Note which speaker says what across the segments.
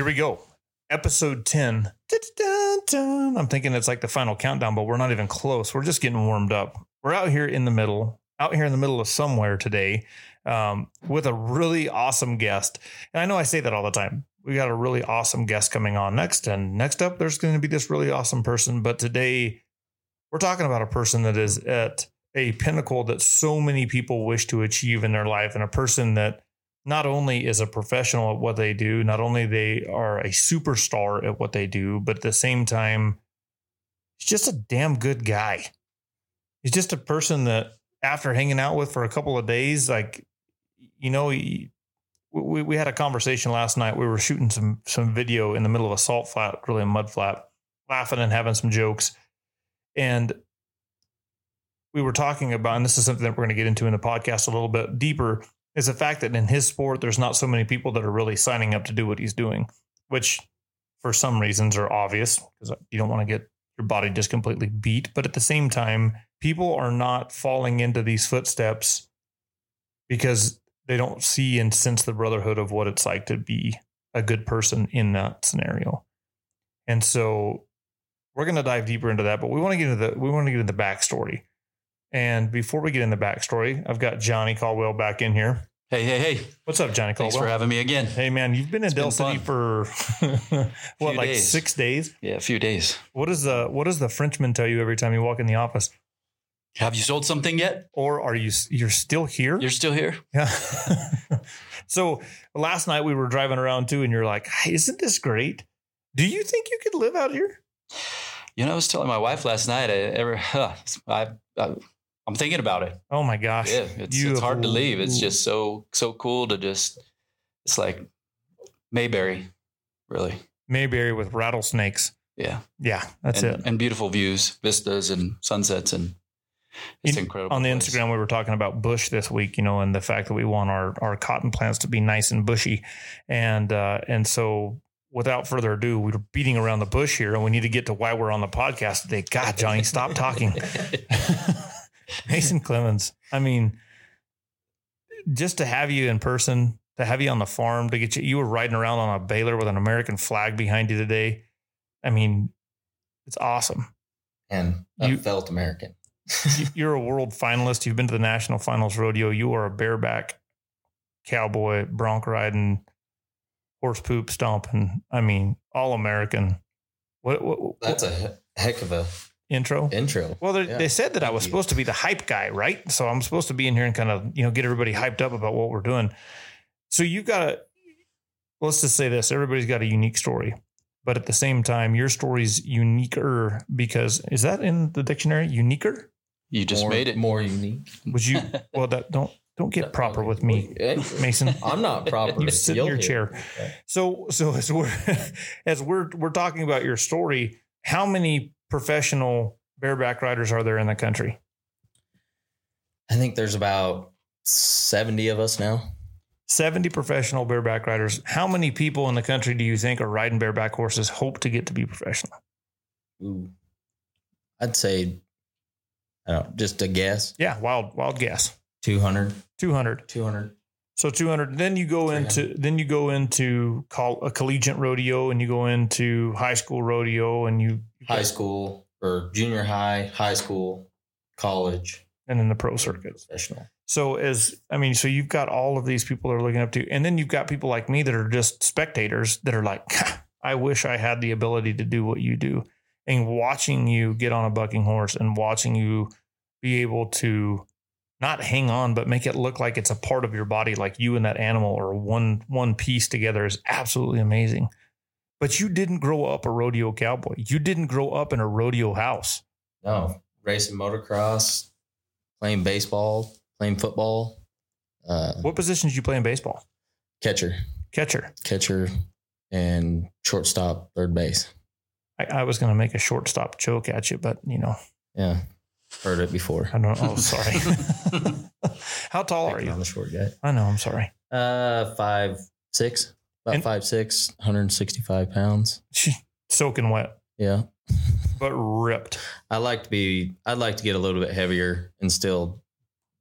Speaker 1: Here we go. Episode 10. Dun-dun-dun. I'm thinking it's like the final countdown, but we're not even close. We're just getting warmed up. We're out here in the middle, out here in the middle of somewhere today um, with a really awesome guest. And I know I say that all the time. We got a really awesome guest coming on next. And next up, there's going to be this really awesome person. But today, we're talking about a person that is at a pinnacle that so many people wish to achieve in their life and a person that not only is a professional at what they do, not only they are a superstar at what they do, but at the same time, he's just a damn good guy. He's just a person that after hanging out with for a couple of days, like, you know, he, we, we had a conversation last night. We were shooting some, some video in the middle of a salt flat, really a mud flat, laughing and having some jokes. And we were talking about, and this is something that we're going to get into in the podcast a little bit deeper, is the fact that in his sport, there's not so many people that are really signing up to do what he's doing, which for some reasons are obvious because you don't want to get your body just completely beat. But at the same time, people are not falling into these footsteps because they don't see and sense the brotherhood of what it's like to be a good person in that scenario. And so we're going to dive deeper into that, but we want to get into the we want to get into the backstory. And before we get in the backstory, I've got Johnny Caldwell back in here.
Speaker 2: Hey, hey, hey.
Speaker 1: What's up, Johnny
Speaker 2: Thanks
Speaker 1: Caldwell?
Speaker 2: for having me again.
Speaker 1: Hey man, you've been in
Speaker 2: been
Speaker 1: City for what, like
Speaker 2: days.
Speaker 1: six days?
Speaker 2: Yeah, a few days.
Speaker 1: What does the what does the Frenchman tell you every time you walk in the office?
Speaker 2: Have you sold something yet?
Speaker 1: Or are you you're still here?
Speaker 2: You're still here?
Speaker 1: yeah. so last night we were driving around too, and you're like, hey, "Isn't this great? Do you think you could live out here?"
Speaker 2: You know, I was telling my wife last night. I ever, huh, I, I, I'm thinking about it.
Speaker 1: Oh my gosh!
Speaker 2: Yeah, it's,
Speaker 1: You
Speaker 2: it's hard to leave. It's just so so cool to just. It's like Mayberry, really.
Speaker 1: Mayberry with rattlesnakes.
Speaker 2: Yeah,
Speaker 1: Yeah, that's
Speaker 2: and,
Speaker 1: it.
Speaker 2: And beautiful views, vistas, and sunsets, and it's
Speaker 1: In-
Speaker 2: incredible.
Speaker 1: on the
Speaker 2: place.
Speaker 1: Instagram, we were talking about bush this week, you know, and the fact that we want our our cotton plants to be nice and bushy, and uh, and so without further ado, we were beating around the bush here, and we need to get to why we're on the podcast today. God, Johnny, stop talking. Mason Clements. I mean, just to have you in person, to have you on the farm, to get you, you were riding around on a baler with an American flag behind you today. I mean, it's awesome.
Speaker 3: and
Speaker 1: You-
Speaker 3: felt American.
Speaker 1: You- You're a world finalist. You've been to the national finals rodeo. You are a bareback cowboy, bronc riding, horse poop stomping. I mean, all American. What, what, what
Speaker 3: That's a heck of a
Speaker 1: intro?
Speaker 3: intro.
Speaker 1: Well, they,
Speaker 3: Yeah.
Speaker 1: they said that I was
Speaker 3: you.
Speaker 1: supposed to be the hype guy, right? So I'm supposed to be in here and kind of, you know, get everybody hyped up about what we're doing. So you've got to, let's just say this everybody's got a unique story. But at the same time, your story's uniquer because is that in the dictionary? Uniquer?
Speaker 2: You just
Speaker 3: more,
Speaker 2: made it.
Speaker 3: more unique.
Speaker 1: Would you? well, that don't don't get proper with me, Mason.
Speaker 3: I'm not proper.
Speaker 1: You sit in
Speaker 3: You'll
Speaker 1: your
Speaker 3: hear.
Speaker 1: chair. So so as we're as we're we're talking about your story, how many professional bareback riders are there in the country?
Speaker 3: I think there's about 70 of us now.
Speaker 1: 70 professional bareback riders. How many people in the country do you think are riding bareback horses hope to get to be professional?
Speaker 3: Ooh. I'd say, I don't know, just a guess,
Speaker 1: Yeah, wild wild guess.
Speaker 3: 200.
Speaker 1: 200.
Speaker 3: 200.
Speaker 1: So 200 then you go into then you go into call a collegiate rodeo and you go into high school rodeo and you
Speaker 3: High school or junior high, high school, college,
Speaker 1: and then the pro circuit.
Speaker 3: professional.
Speaker 1: So as I mean, so you've got all of these people that are looking up to, and then you've got people like me that are just spectators that are like, I wish I had the ability to do what you do. And watching you get on a bucking horse and watching you be able to not hang on, but make it look like it's a part of your body, like you and that animal or one one piece together is absolutely amazing. But you didn't grow up a rodeo cowboy. You didn't grow up in a rodeo house.
Speaker 3: No, racing motocross, playing baseball, playing football, uh,
Speaker 1: What positions did you play in baseball?
Speaker 3: catcher,
Speaker 1: Catcher.
Speaker 3: catcher, and shortstop, third base.
Speaker 1: I, I was going to make a shortstop choke at you, but you know,
Speaker 3: Yeah, heard it before.
Speaker 1: I don't. Know. Oh, sorry. How tall are you?
Speaker 3: I'm the short guy.
Speaker 1: I know. I'm sorry.
Speaker 3: Uh, five six, about
Speaker 1: And-
Speaker 3: five six, 165 pounds.
Speaker 1: Soaking wet,
Speaker 3: Yeah,
Speaker 1: but ripped.
Speaker 3: I like to be. I'd like to get a little bit heavier and still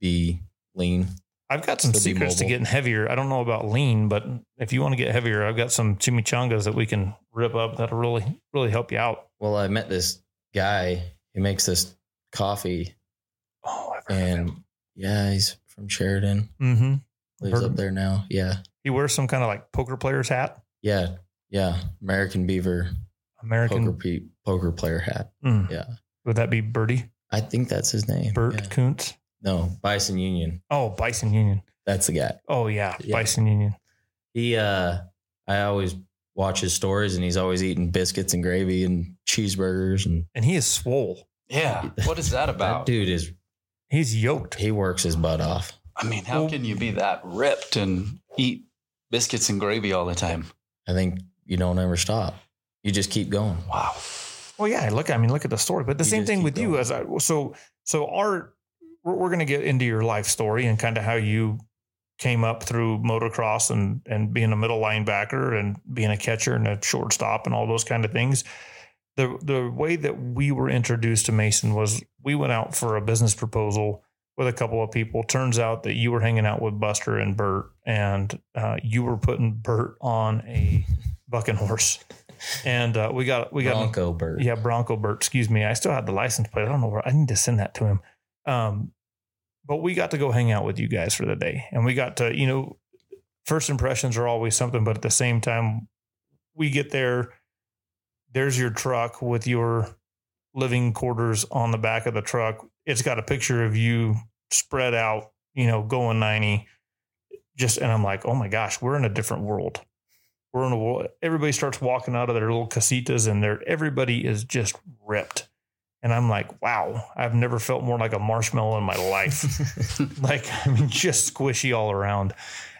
Speaker 3: be lean.
Speaker 1: I've got some
Speaker 3: be
Speaker 1: secrets to
Speaker 3: mobile.
Speaker 1: getting heavier. I don't know about lean, but if you want to get heavier, I've got some chimichangas that we can rip up that'll really, really help you out.
Speaker 3: Well, I met this guy. He makes this coffee,
Speaker 1: Oh, I've heard
Speaker 3: and yeah, he's from Sheridan.
Speaker 1: Mm-hmm.
Speaker 3: Lives up there now. Yeah,
Speaker 1: He wears some kind of like poker player's hat,
Speaker 3: yeah, yeah. American Beaver
Speaker 1: American.
Speaker 3: poker pe- poker player hat.
Speaker 1: Mm.
Speaker 3: Yeah,
Speaker 1: Would that be Birdie?
Speaker 3: I think that's his name.
Speaker 1: Bert
Speaker 3: Yeah.
Speaker 1: Kuntz?
Speaker 3: No, Bison Union.
Speaker 1: Oh, Bison Union.
Speaker 3: That's the guy.
Speaker 1: Oh yeah,
Speaker 3: Yeah.
Speaker 1: Bison Union.
Speaker 3: He, uh, I always watch his stories, and he's always eating biscuits and gravy and cheeseburgers, and
Speaker 1: And he is swole.
Speaker 2: Yeah. What is that about?
Speaker 3: that
Speaker 2: about?
Speaker 3: dude is
Speaker 1: He's yoked.
Speaker 3: he works his butt off.
Speaker 2: I mean, how can you be that ripped and eat biscuits and gravy all the time?
Speaker 3: I think you don't ever stop. You just keep going.
Speaker 2: Wow.
Speaker 1: Well, yeah. Look, I mean, look at the story. But the
Speaker 3: You
Speaker 1: same thing
Speaker 3: keep
Speaker 1: with you as I. So, so our we're, we're going to get into your life story and kind of how you came up through motocross and and being a middle linebacker and being a catcher and a shortstop and all those kind of things. The the way that we were introduced to Mason was we went out for a business proposal with a couple of people. Turns out that you were hanging out with Buster and Bert, and uh, you were putting Bert on a bucking horse. And uh, we got we got
Speaker 3: Bronco Bert.
Speaker 1: yeah, Bronco Bert. Excuse me. I still had the license plate. I don't know where I need to send that to him. Um, but we got to go hang out with you guys for the day, and we got to, you know, first impressions are always something, but at the same time, we get there. There's your truck with your living quarters on the back of the truck. It's got a picture of you spread out, you know, going ninety. Just and I'm like, oh my gosh, we're in a different world we're in a world. Everybody starts walking out of their little casitas, and they're everybody is just ripped. And I'm like, wow, I've never felt more like a marshmallow in my life. like, I mean, just squishy all around.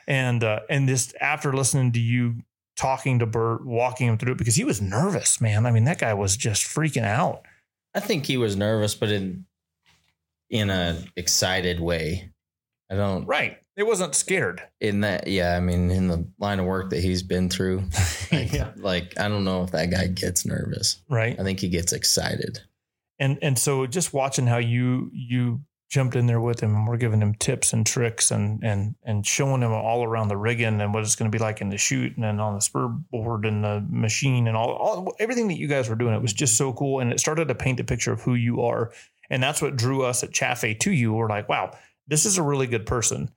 Speaker 1: And uh, and just after listening to you talking to Bert, walking him through it, because he was nervous, man. I mean, that guy was just freaking out.
Speaker 3: I think he was nervous, but in in a excited way. I don't
Speaker 1: Right. It wasn't scared.
Speaker 3: in that. Yeah, I mean, in the line of work that he's been through, like,
Speaker 1: yeah.
Speaker 3: like I don't know if that guy gets nervous.
Speaker 1: Right.
Speaker 3: I think he gets excited.
Speaker 1: and and so just watching how you you jumped in there with him and we're giving him tips and tricks and and and showing him all around the rigging and what it's going to be like in the chute and then on the spur board and the machine and all, all everything that you guys were doing. It was just so cool and it started to paint a picture of who you are. And that's what drew us at Chafe to you. We're like wow this is a really good person.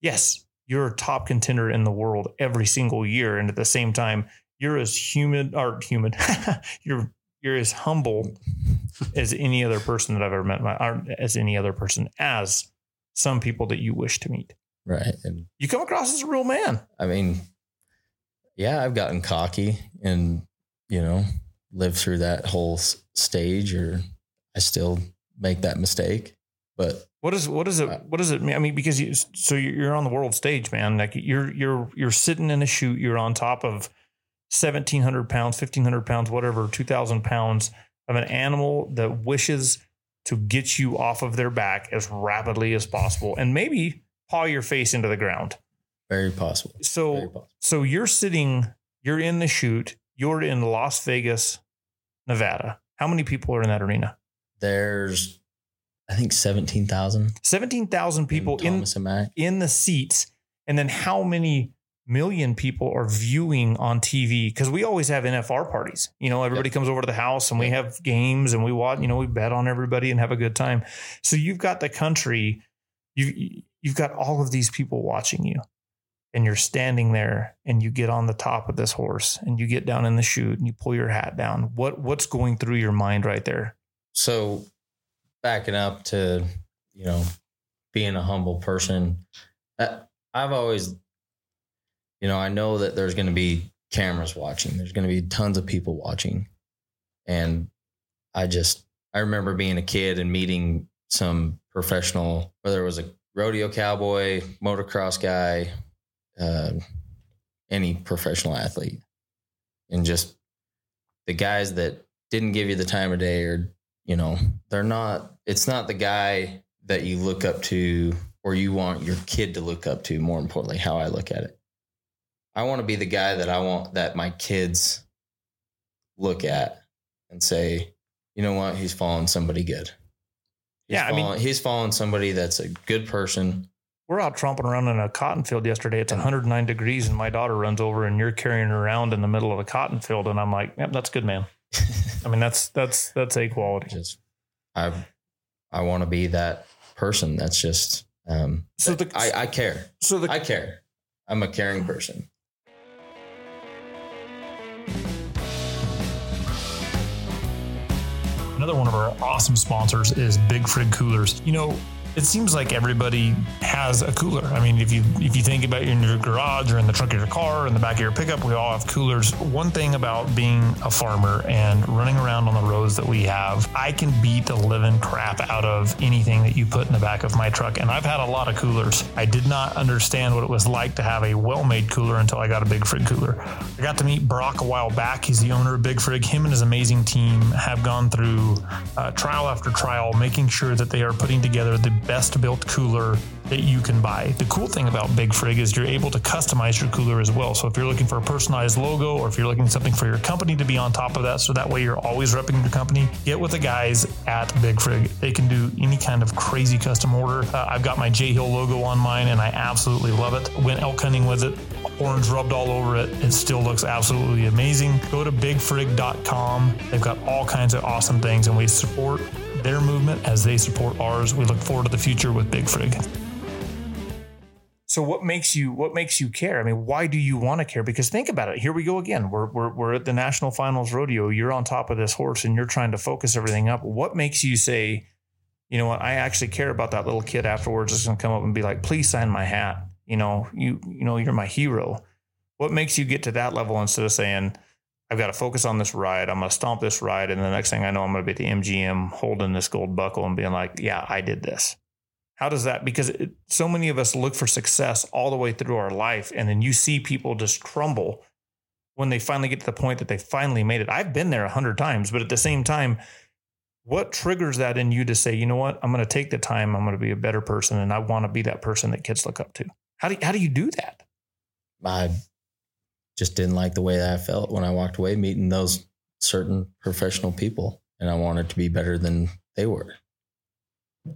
Speaker 1: Yes you're a top contender in the world every single year and at the same time you're as human or human you're you're as humble as any other person that I've ever met, my, or as any other person, as some people that you wish to meet.
Speaker 3: Right. And
Speaker 1: You come across as a real man.
Speaker 3: I mean, yeah, I've gotten cocky and, you know, lived through that whole s- stage or I still make that mistake. But
Speaker 1: What is what is it? What does it mean? I mean, because you so you're on the world stage, man. Like you're you're you're sitting in a chute. You're on top of seventeen hundred pounds, fifteen hundred pounds, whatever, two thousand pounds of an animal that wishes to get you off of their back as rapidly as possible, and maybe paw your face into the ground.
Speaker 3: very possible.
Speaker 1: So
Speaker 3: Very possible.
Speaker 1: so you're sitting, you're in the chute, you're in Las Vegas, Nevada. How many people are in that arena?
Speaker 3: There's, I think, 17,000
Speaker 1: 17,000 people in, in the seats. And then how many million people are viewing on TV? Because we always have NFR parties. You know, everybody comes over to the house and we have games and we watch, you know, we bet on everybody and have a good time. So you've got the country, you've you've got all of these people watching you. And you're standing there and you get on the top of this horse and you get down in the chute and you pull your hat down. What what's going through your mind right there?
Speaker 3: So backing up to, you know, being a humble person, uh, I've always, you know, I know that there's going to be cameras watching. There's going to be tons of people watching. And I just, I remember being a kid and meeting some professional, whether it was a rodeo cowboy, motocross guy, uh, any professional athlete, and just the guys that didn't give you the time of day or you know they're not it's not the guy that you look up to or you want your kid to look up to more importantly how i look at it i want to be the guy that i want that my kids look at and say you know what he's following somebody good He's
Speaker 1: Yeah, I mean-
Speaker 3: he's following somebody that's a good person
Speaker 1: we're out tromping around in a cotton field yesterday. It's 109 degrees, and my daughter runs over, and you're carrying her around in the middle of a cotton field, and I'm like, yep, that's good, man. I mean, that's that's that's a quality.
Speaker 3: just I I want to be that person. That's just um.
Speaker 1: So the
Speaker 3: I I care.
Speaker 1: so the
Speaker 3: I care. I'm a caring person.
Speaker 1: Another one of our awesome sponsors is Big Frig Coolers. You know, it seems like everybody has a cooler. I mean, if you if you think about it in your garage or in the trunk of your car or in the back of your pickup, we all have coolers. One thing about being a farmer and running around on the roads that we have, I can beat the living crap out of anything that you put in the back of my truck. And I've had a lot of coolers. I did not understand what it was like to have a well-made cooler until I got a Big Frig cooler. I got to meet Brock a while back. He's the owner of Big Frig. Him and his amazing team have gone through uh, trial after trial, making sure that they are putting together the best built cooler that you can buy. The cool thing about Big Frig is you're able to customize your cooler as well. So if you're looking for a personalized logo or if you're looking something for your company to be on top of that, so that way you're always repping your company, get with the guys at Big Frig. They can do any kind of crazy custom order. Uh, I've got my J Hill logo on mine and I absolutely love it. Went elk hunting with it, orange rubbed all over it. It still looks absolutely amazing. Go to bigfrig.com. They've got all kinds of awesome things and we support their movement as they support ours. We look forward to the future with Big Frig. So what makes you what makes you care? I mean, why do you want to care? Because think about it. Here we go again. We're we're we're at the national finals rodeo. You're on top of this horse and you're trying to focus everything up. What makes you say, you know what, I actually care about that little kid afterwards that's gonna come up and be like, please sign my hat. You know, you you know, you're my hero. What makes you get to that level instead of saying, I've got to focus on this ride. I'm going to stomp this ride. And the next thing I know, I'm going to be at the MGM holding this gold buckle and being like, yeah, I did this. How does that? Because it, so many of us look for success all the way through our life. And then you see people just crumble when they finally get to the point that they finally made it. I've been there a hundred times, but at the same time, what triggers that in you to say, you know what, I'm going to take the time. I'm going to be a better person. And I want to be that person that kids look up to. How do how do you do that?
Speaker 3: I just didn't like the way that I felt when I walked away meeting those certain professional people, and I wanted to be better than they were.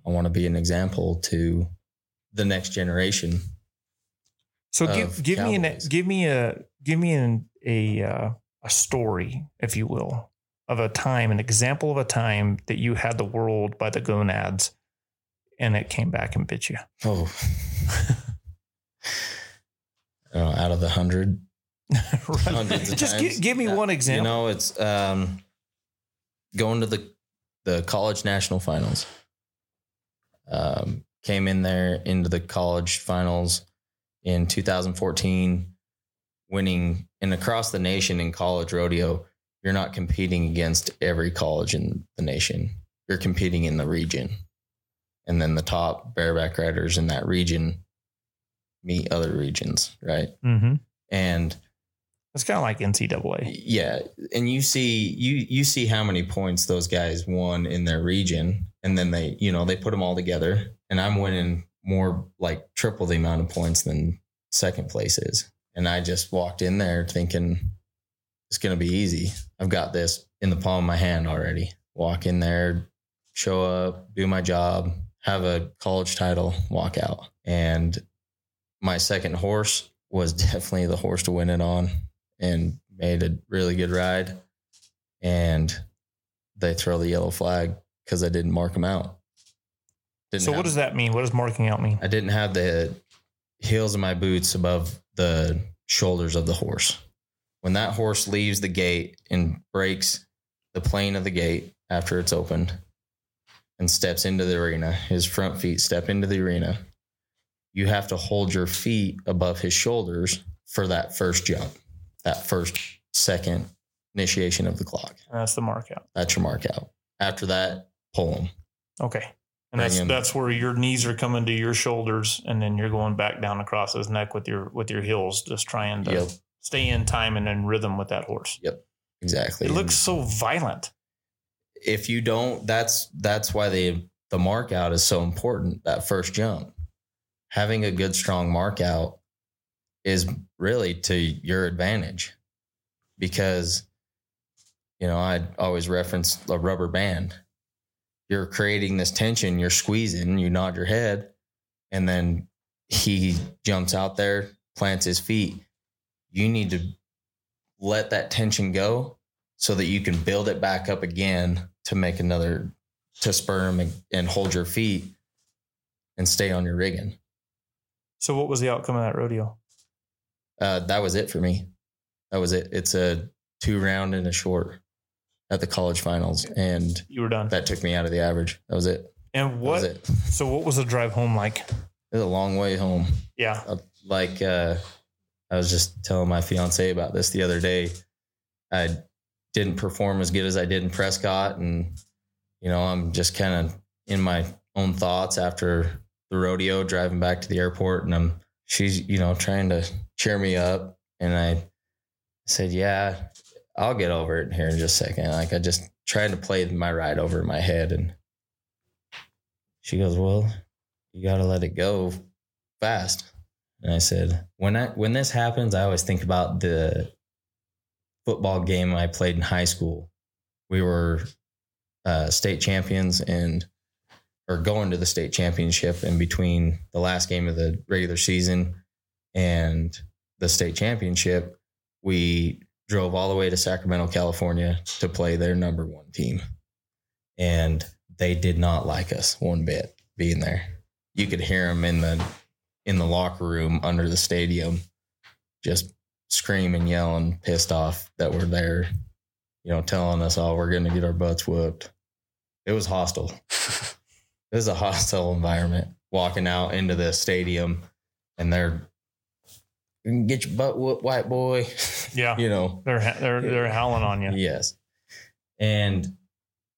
Speaker 3: I want to be an example to the next generation.
Speaker 1: So give give me an give me a give me an, a uh, a story, if you will, of a time, an example of a time that you had the world by the gonads, and it came back and bit you.
Speaker 3: Oh, uh, out of the hundred,
Speaker 1: Just
Speaker 3: times.
Speaker 1: gi- give me
Speaker 3: Yeah.
Speaker 1: one
Speaker 3: you
Speaker 1: example.
Speaker 3: know, it's um, going to the the college national finals. Um, came in there into the college finals in 2014, winning and across the nation in college rodeo. You're not competing against every college in the nation. You're competing in the region, and then the top bareback riders in that region meet other regions, right?
Speaker 1: mm-hmm.
Speaker 3: And
Speaker 1: It's kind of like NCAA.
Speaker 3: yeah, and you see you you see how many points those guys won in their region, and then they you know they put them all together, and I'm winning more like triple the amount of points than second place is, and I just walked in there thinking it's gonna be easy. I've got this in the palm of my hand already. Walk in there, show up, do my job, have a college title, walk out, and my second horse was definitely the horse to win it on and made a really good ride. And they throw the yellow flag because I didn't mark them out. Didn't
Speaker 1: So what does that mean? What does marking out mean?
Speaker 3: I didn't have the heels of my boots above the shoulders of the horse. When that horse leaves the gate and breaks the plane of the gate after it's opened and steps into the arena, his front feet step into the arena, you have to hold your feet above his shoulders for that first jump, that first second initiation of the clock.
Speaker 1: And that's the mark out.
Speaker 3: That's your mark out. After that, pull them.
Speaker 1: Okay. And
Speaker 3: Bring
Speaker 1: that's
Speaker 3: him.
Speaker 1: that's where your knees are coming to your shoulders, and then you're going back down across his neck with your with your heels, just trying to
Speaker 3: Yep.
Speaker 1: stay in time and in rhythm with that horse.
Speaker 3: Yep, exactly.
Speaker 1: It looks so violent.
Speaker 3: if you don't that's that's why the the mark out is so important that first jump having a good strong mark out is really to your advantage because you know i always reference a rubber band you're creating this tension you're squeezing you nod your head and then he jumps out there, plants his feet. You need to let that tension go so that you can build it back up again to make another to spur him and, and hold your feet and stay on your rigging.
Speaker 1: So what was the outcome of that rodeo?
Speaker 3: Uh, that was it for me. That was it. It's a two round and a short at the college finals, and
Speaker 1: You were done.
Speaker 3: that took me out of the average. That was it.
Speaker 1: and what?
Speaker 3: was it.
Speaker 1: So what was the drive home like?
Speaker 3: It was a long way home.
Speaker 1: Yeah.
Speaker 3: Uh, Like uh, I was just telling my fiance about this the other day. I didn't perform as good as I did in Prescott, and you know I'm just kind of in my own thoughts after the rodeo, driving back to the airport, and I'm she's you know trying to cheer me up, and I said, "Yeah, I'll get over it here in just a second. Like I just tried to play my ride over my head, and she goes, "Well, you got to let it go fast." And I said, "When I when this happens, I always think about the football game I played in high school. We were uh, state champions and or going to the state championship in between the last game of the regular season and the state championship, we drove all the way to Sacramento, California to play their number one team. And they did not like us one bit being there. You could hear them in the in the locker room under the stadium just screaming, yelling, pissed off that we're there, you know, telling us, oh, we're to get our butts whooped. It was hostile. it is a hostile environment walking out into the stadium and they're, "You can get your butt whooped, white boy.
Speaker 1: Yeah.
Speaker 3: you know,
Speaker 1: They're they're they're howling on you.
Speaker 3: Yes. And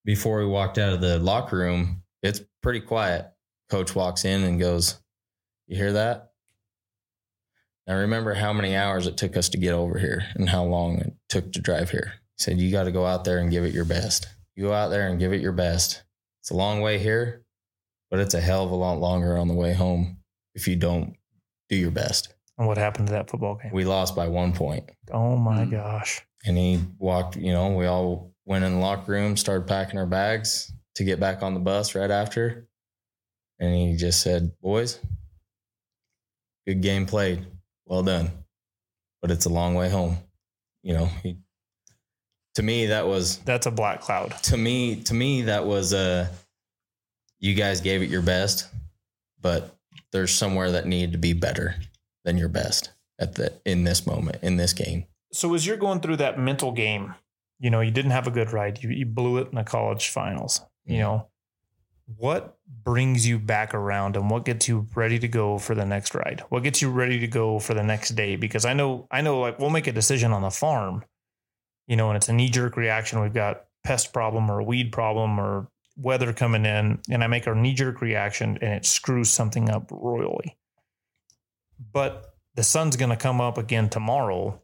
Speaker 3: before we walked out of the locker room, it's pretty quiet. Coach walks in and goes, You hear that? Now remember how many hours it took us to get over here and how long it took to drive here. He said, You got to go out there and give it your best. You go out there and give it your best. It's a long way here, but it's a hell of a lot longer on the way home if you don't do your best.
Speaker 1: And what happened to that football game?
Speaker 3: We lost by one point.
Speaker 1: oh my
Speaker 2: Mm.
Speaker 1: gosh.
Speaker 3: and he walked you know we all went in the locker room started packing our bags to get back on the bus right after and he just said boys good game played well done but it's a long way home you know he to me that was
Speaker 1: That's a black cloud.
Speaker 3: to me to me that was uh you guys gave it your best but there's somewhere that needed to be better than your best at the in this moment in this game
Speaker 1: So as you're going through that mental game, you know, you didn't have a good ride. You you blew it in the college finals. You
Speaker 3: Mhm.
Speaker 1: know, what brings you back around and what gets you ready to go for the next ride? What gets you ready to go for the next day? Because I know I know like we'll make a decision on the farm, you know, and it's a knee jerk reaction. We've got pest problem or a weed problem or weather coming in, and I make a knee jerk reaction and it screws something up royally. But the sun's going to come up again tomorrow.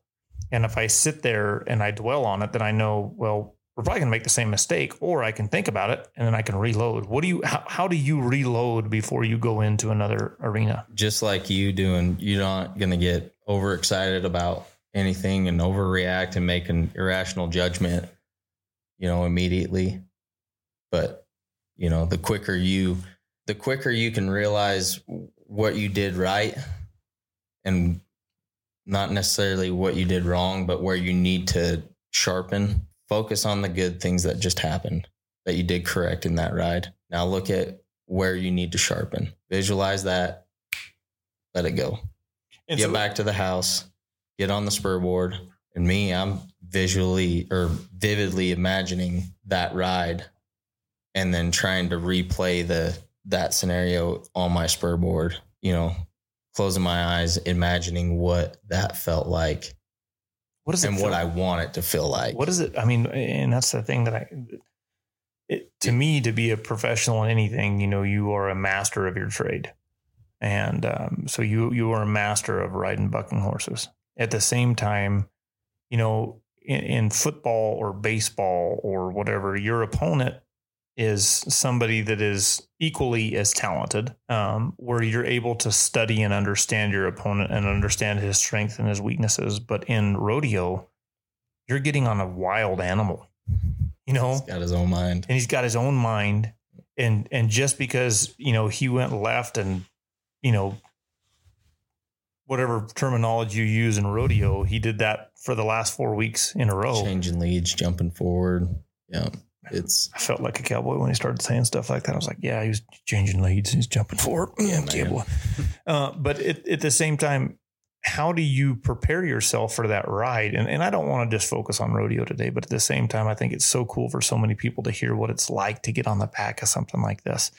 Speaker 1: And if I sit there and I dwell on it, then I know, well, we're probably going to make the same mistake, or I can think about it and then I can reload. What do you, how, how do you reload before you go into another arena?
Speaker 3: just like you doing, you're not going to get overexcited about anything and overreact and make an irrational judgment, you know, immediately. But, you know, the quicker you, the quicker you can realize what you did right and not necessarily what you did wrong, but where you need to sharpen, focus on the good things that just happened that you did correct in that ride. Now look at where you need to sharpen. Visualize that, let it go.
Speaker 1: And
Speaker 3: get
Speaker 1: so-
Speaker 3: back to the house, get on the spur board. And me, I'm visually or vividly imagining that ride and then trying to replay the that scenario on my spur board, you know, closing my eyes, imagining what that felt like
Speaker 1: what is it?
Speaker 3: and what I want it to feel like.
Speaker 1: what is it? I mean, and that's the thing that I, it, to me, to be a professional in anything, you know, you are a master of your trade. And um, so you, you are a master of riding bucking horses. At the same time, you know, in, in football or baseball or whatever, your opponent is somebody that is equally as talented, um, where you're able to study and understand your opponent and understand his strengths and his weaknesses. But in rodeo, you're getting on a wild animal, you know,
Speaker 3: He's got his own mind.
Speaker 1: and he's got his own mind. And and just because you know he went left and you know whatever terminology you use in rodeo, he did that for the last four weeks in a row.
Speaker 3: Changing leads, jumping forward. Yeah. It's
Speaker 1: I felt like a cowboy when he started saying stuff like that. I was like, yeah, he was changing leads. He's jumping forward.
Speaker 3: Yeah,
Speaker 1: cowboy. Uh, but at, at the same time, how do you prepare yourself for that ride? And, and I don't want to just focus on rodeo today, but at the same time, I think it's so cool for so many people to hear what it's like to get on the back of something like this.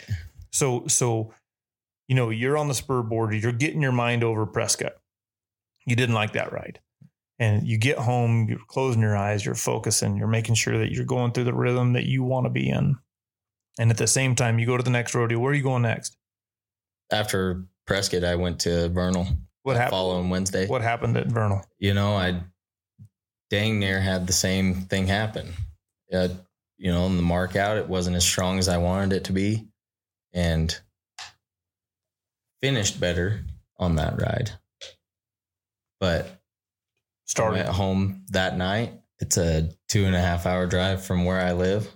Speaker 1: So, so, you know, you're on the spur board, you're getting your mind over Prescott. You didn't like that ride. And you get home, you're closing your eyes, you're focusing, you're making sure that you're going through the rhythm that you want to be in. And at the same time, you go to the next rodeo. Where are you going next?
Speaker 3: after Prescott, I went to Vernal
Speaker 1: What happened?
Speaker 3: following Wednesday.
Speaker 1: What happened at Vernal?
Speaker 3: you know, I dang near had the same thing happen. Uh, you know, in the mark out, it wasn't as strong as I wanted it to be, and finished better on that ride. But I
Speaker 1: Started.
Speaker 3: went home that night. It's a two and a half hour drive from where I live,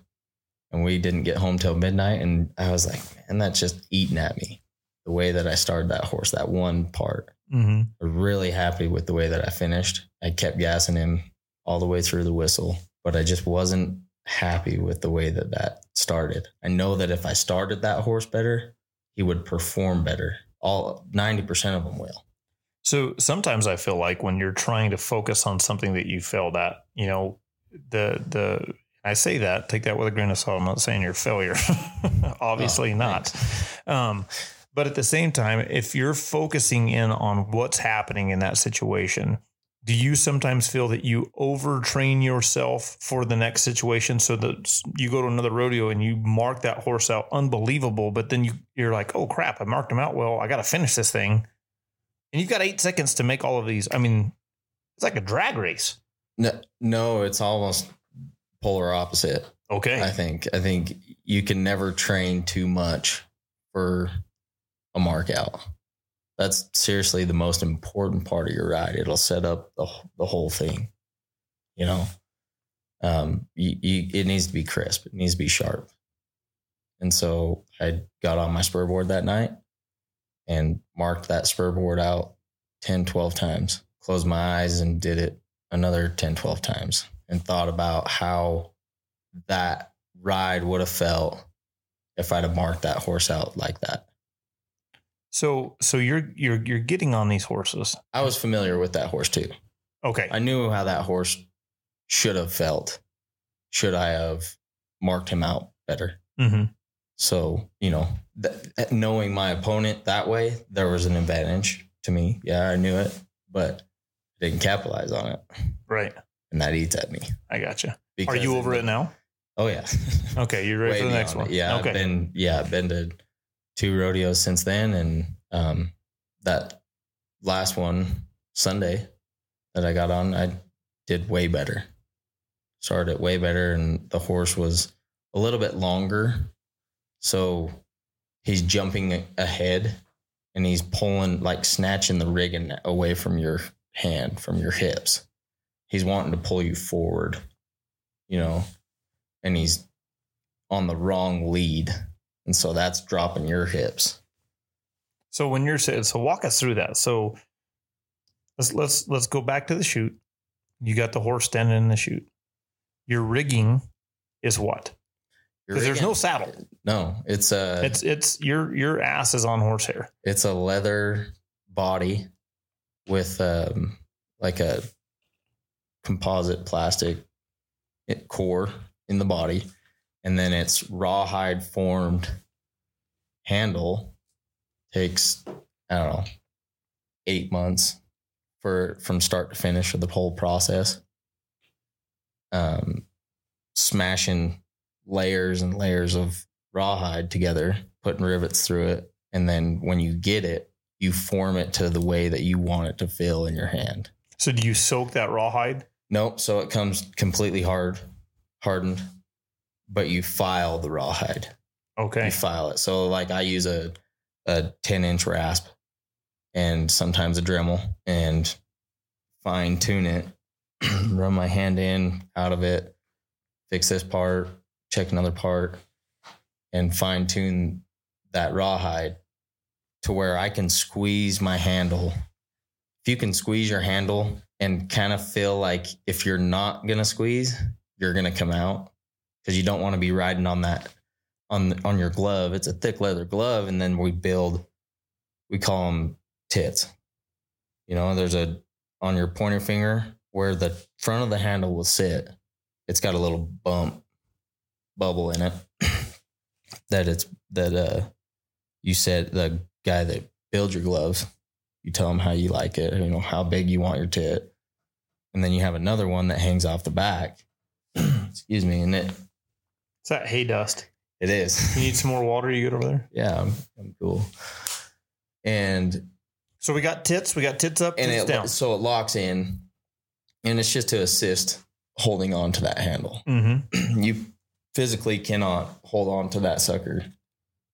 Speaker 3: and we didn't get home till midnight. And I was like, man, that's just eating at me. The way that I started that horse, that one part
Speaker 1: hmm
Speaker 3: really happy with the way that I finished. I kept gassing him all the way through the whistle, but I just wasn't happy with the way that that started. I know that if I started that horse better, he would perform better. All 90% of them will.
Speaker 1: So sometimes I feel like when you're trying to focus on something that you failed at, you know, the the I say that take that with a grain of salt. I'm not saying you're a failure, obviously
Speaker 3: Oh,
Speaker 1: not. Um, but at the same time, if you're focusing in on what's happening in that situation, do you sometimes feel that you overtrain yourself for the next situation so that you go to another rodeo and you mark that horse out unbelievable, but then you, you're like, oh crap, I marked him out well. I got to finish this thing. And you've got eight seconds to make all of these. I mean, it's like a drag race.
Speaker 3: No, no it's almost polar opposite.
Speaker 1: Okay.
Speaker 3: I think. I think you can never train too much for a mark out. That's seriously the most important part of your ride. It'll set up the the whole thing. You know, um, you, you, it needs to be crisp. It needs to be sharp. And so I got on my spur board that night and marked that spur board out 10, 12 times. Closed my eyes and did it another 10, 12 times and thought about how that ride would have felt if I'd have marked that horse out like that.
Speaker 1: so so you're you're you're getting on these horses.
Speaker 3: I was familiar with that horse too.
Speaker 1: Okay.
Speaker 3: I knew how that horse should have felt. Should I have marked him out better?
Speaker 1: hmm
Speaker 3: So, you know, th- knowing my opponent that way, there was an advantage to me. Yeah, I knew it, but I didn't capitalize on it.
Speaker 1: Right.
Speaker 3: And that eats at me.
Speaker 1: I gotcha. Are you over it now?
Speaker 3: Oh, yeah.
Speaker 1: Okay. You're ready for the next one.
Speaker 3: it. Yeah,
Speaker 1: Okay.
Speaker 3: I've been yeah, I've been to two rodeos since then, and um, that last one Sunday that I got on, I did way better. Started way better, and the horse was a little bit longer, so he's jumping ahead, and he's pulling like snatching the rigging away from your hand, from your hips. He's wanting to pull you forward, you know, and he's on the wrong lead. And so that's dropping your hips.
Speaker 1: So when you're so walk us through that. So let's let's let's go back to the chute. You got the horse standing in the chute. Your rigging is what?
Speaker 3: Your
Speaker 1: Because there's no saddle.
Speaker 3: No, it's a
Speaker 1: It's it's your your ass is on horsehair.
Speaker 3: it's a leather body with um like a composite plastic core in the body and then it's rawhide formed handle takes i don't know 8 months for from start to finish of the whole process um smashing layers and layers of rawhide together putting rivets through it and then when you get it you form it to the way that you want it to feel in your hand.
Speaker 1: So do you soak that rawhide?
Speaker 3: Nope. So it comes completely hard, hardened, but you file the rawhide.
Speaker 1: Okay.
Speaker 3: You file it. So like I use a a 10 inch rasp and sometimes a Dremel and fine tune it, run my hand in out of it, fix this part, check another part, and fine tune that rawhide to where I can squeeze my handle if you can squeeze your handle and kind of feel like if you're not gonna squeeze, you're gonna come out because you don't want to be riding on that on on your glove. It's a thick leather glove, and then we build. We call them tits. You know, there's a on your pointer finger where the front of the handle will sit. It's got a little bump bubble in it that it's that uh you said the guy that builds your gloves you tell him how you like it you know how big you want your tit and then you have another one that hangs off the back excuse me and it
Speaker 1: Is that hay dust?
Speaker 3: it is
Speaker 1: You need some more water? You good over there?
Speaker 3: yeah I'm, I'm cool and
Speaker 1: So we got tits. We got tits up,
Speaker 3: and
Speaker 1: tits
Speaker 3: it
Speaker 1: down.
Speaker 3: so it locks in and it's just to assist holding on to that handle
Speaker 1: Mm-hmm.
Speaker 3: you physically cannot hold on to that sucker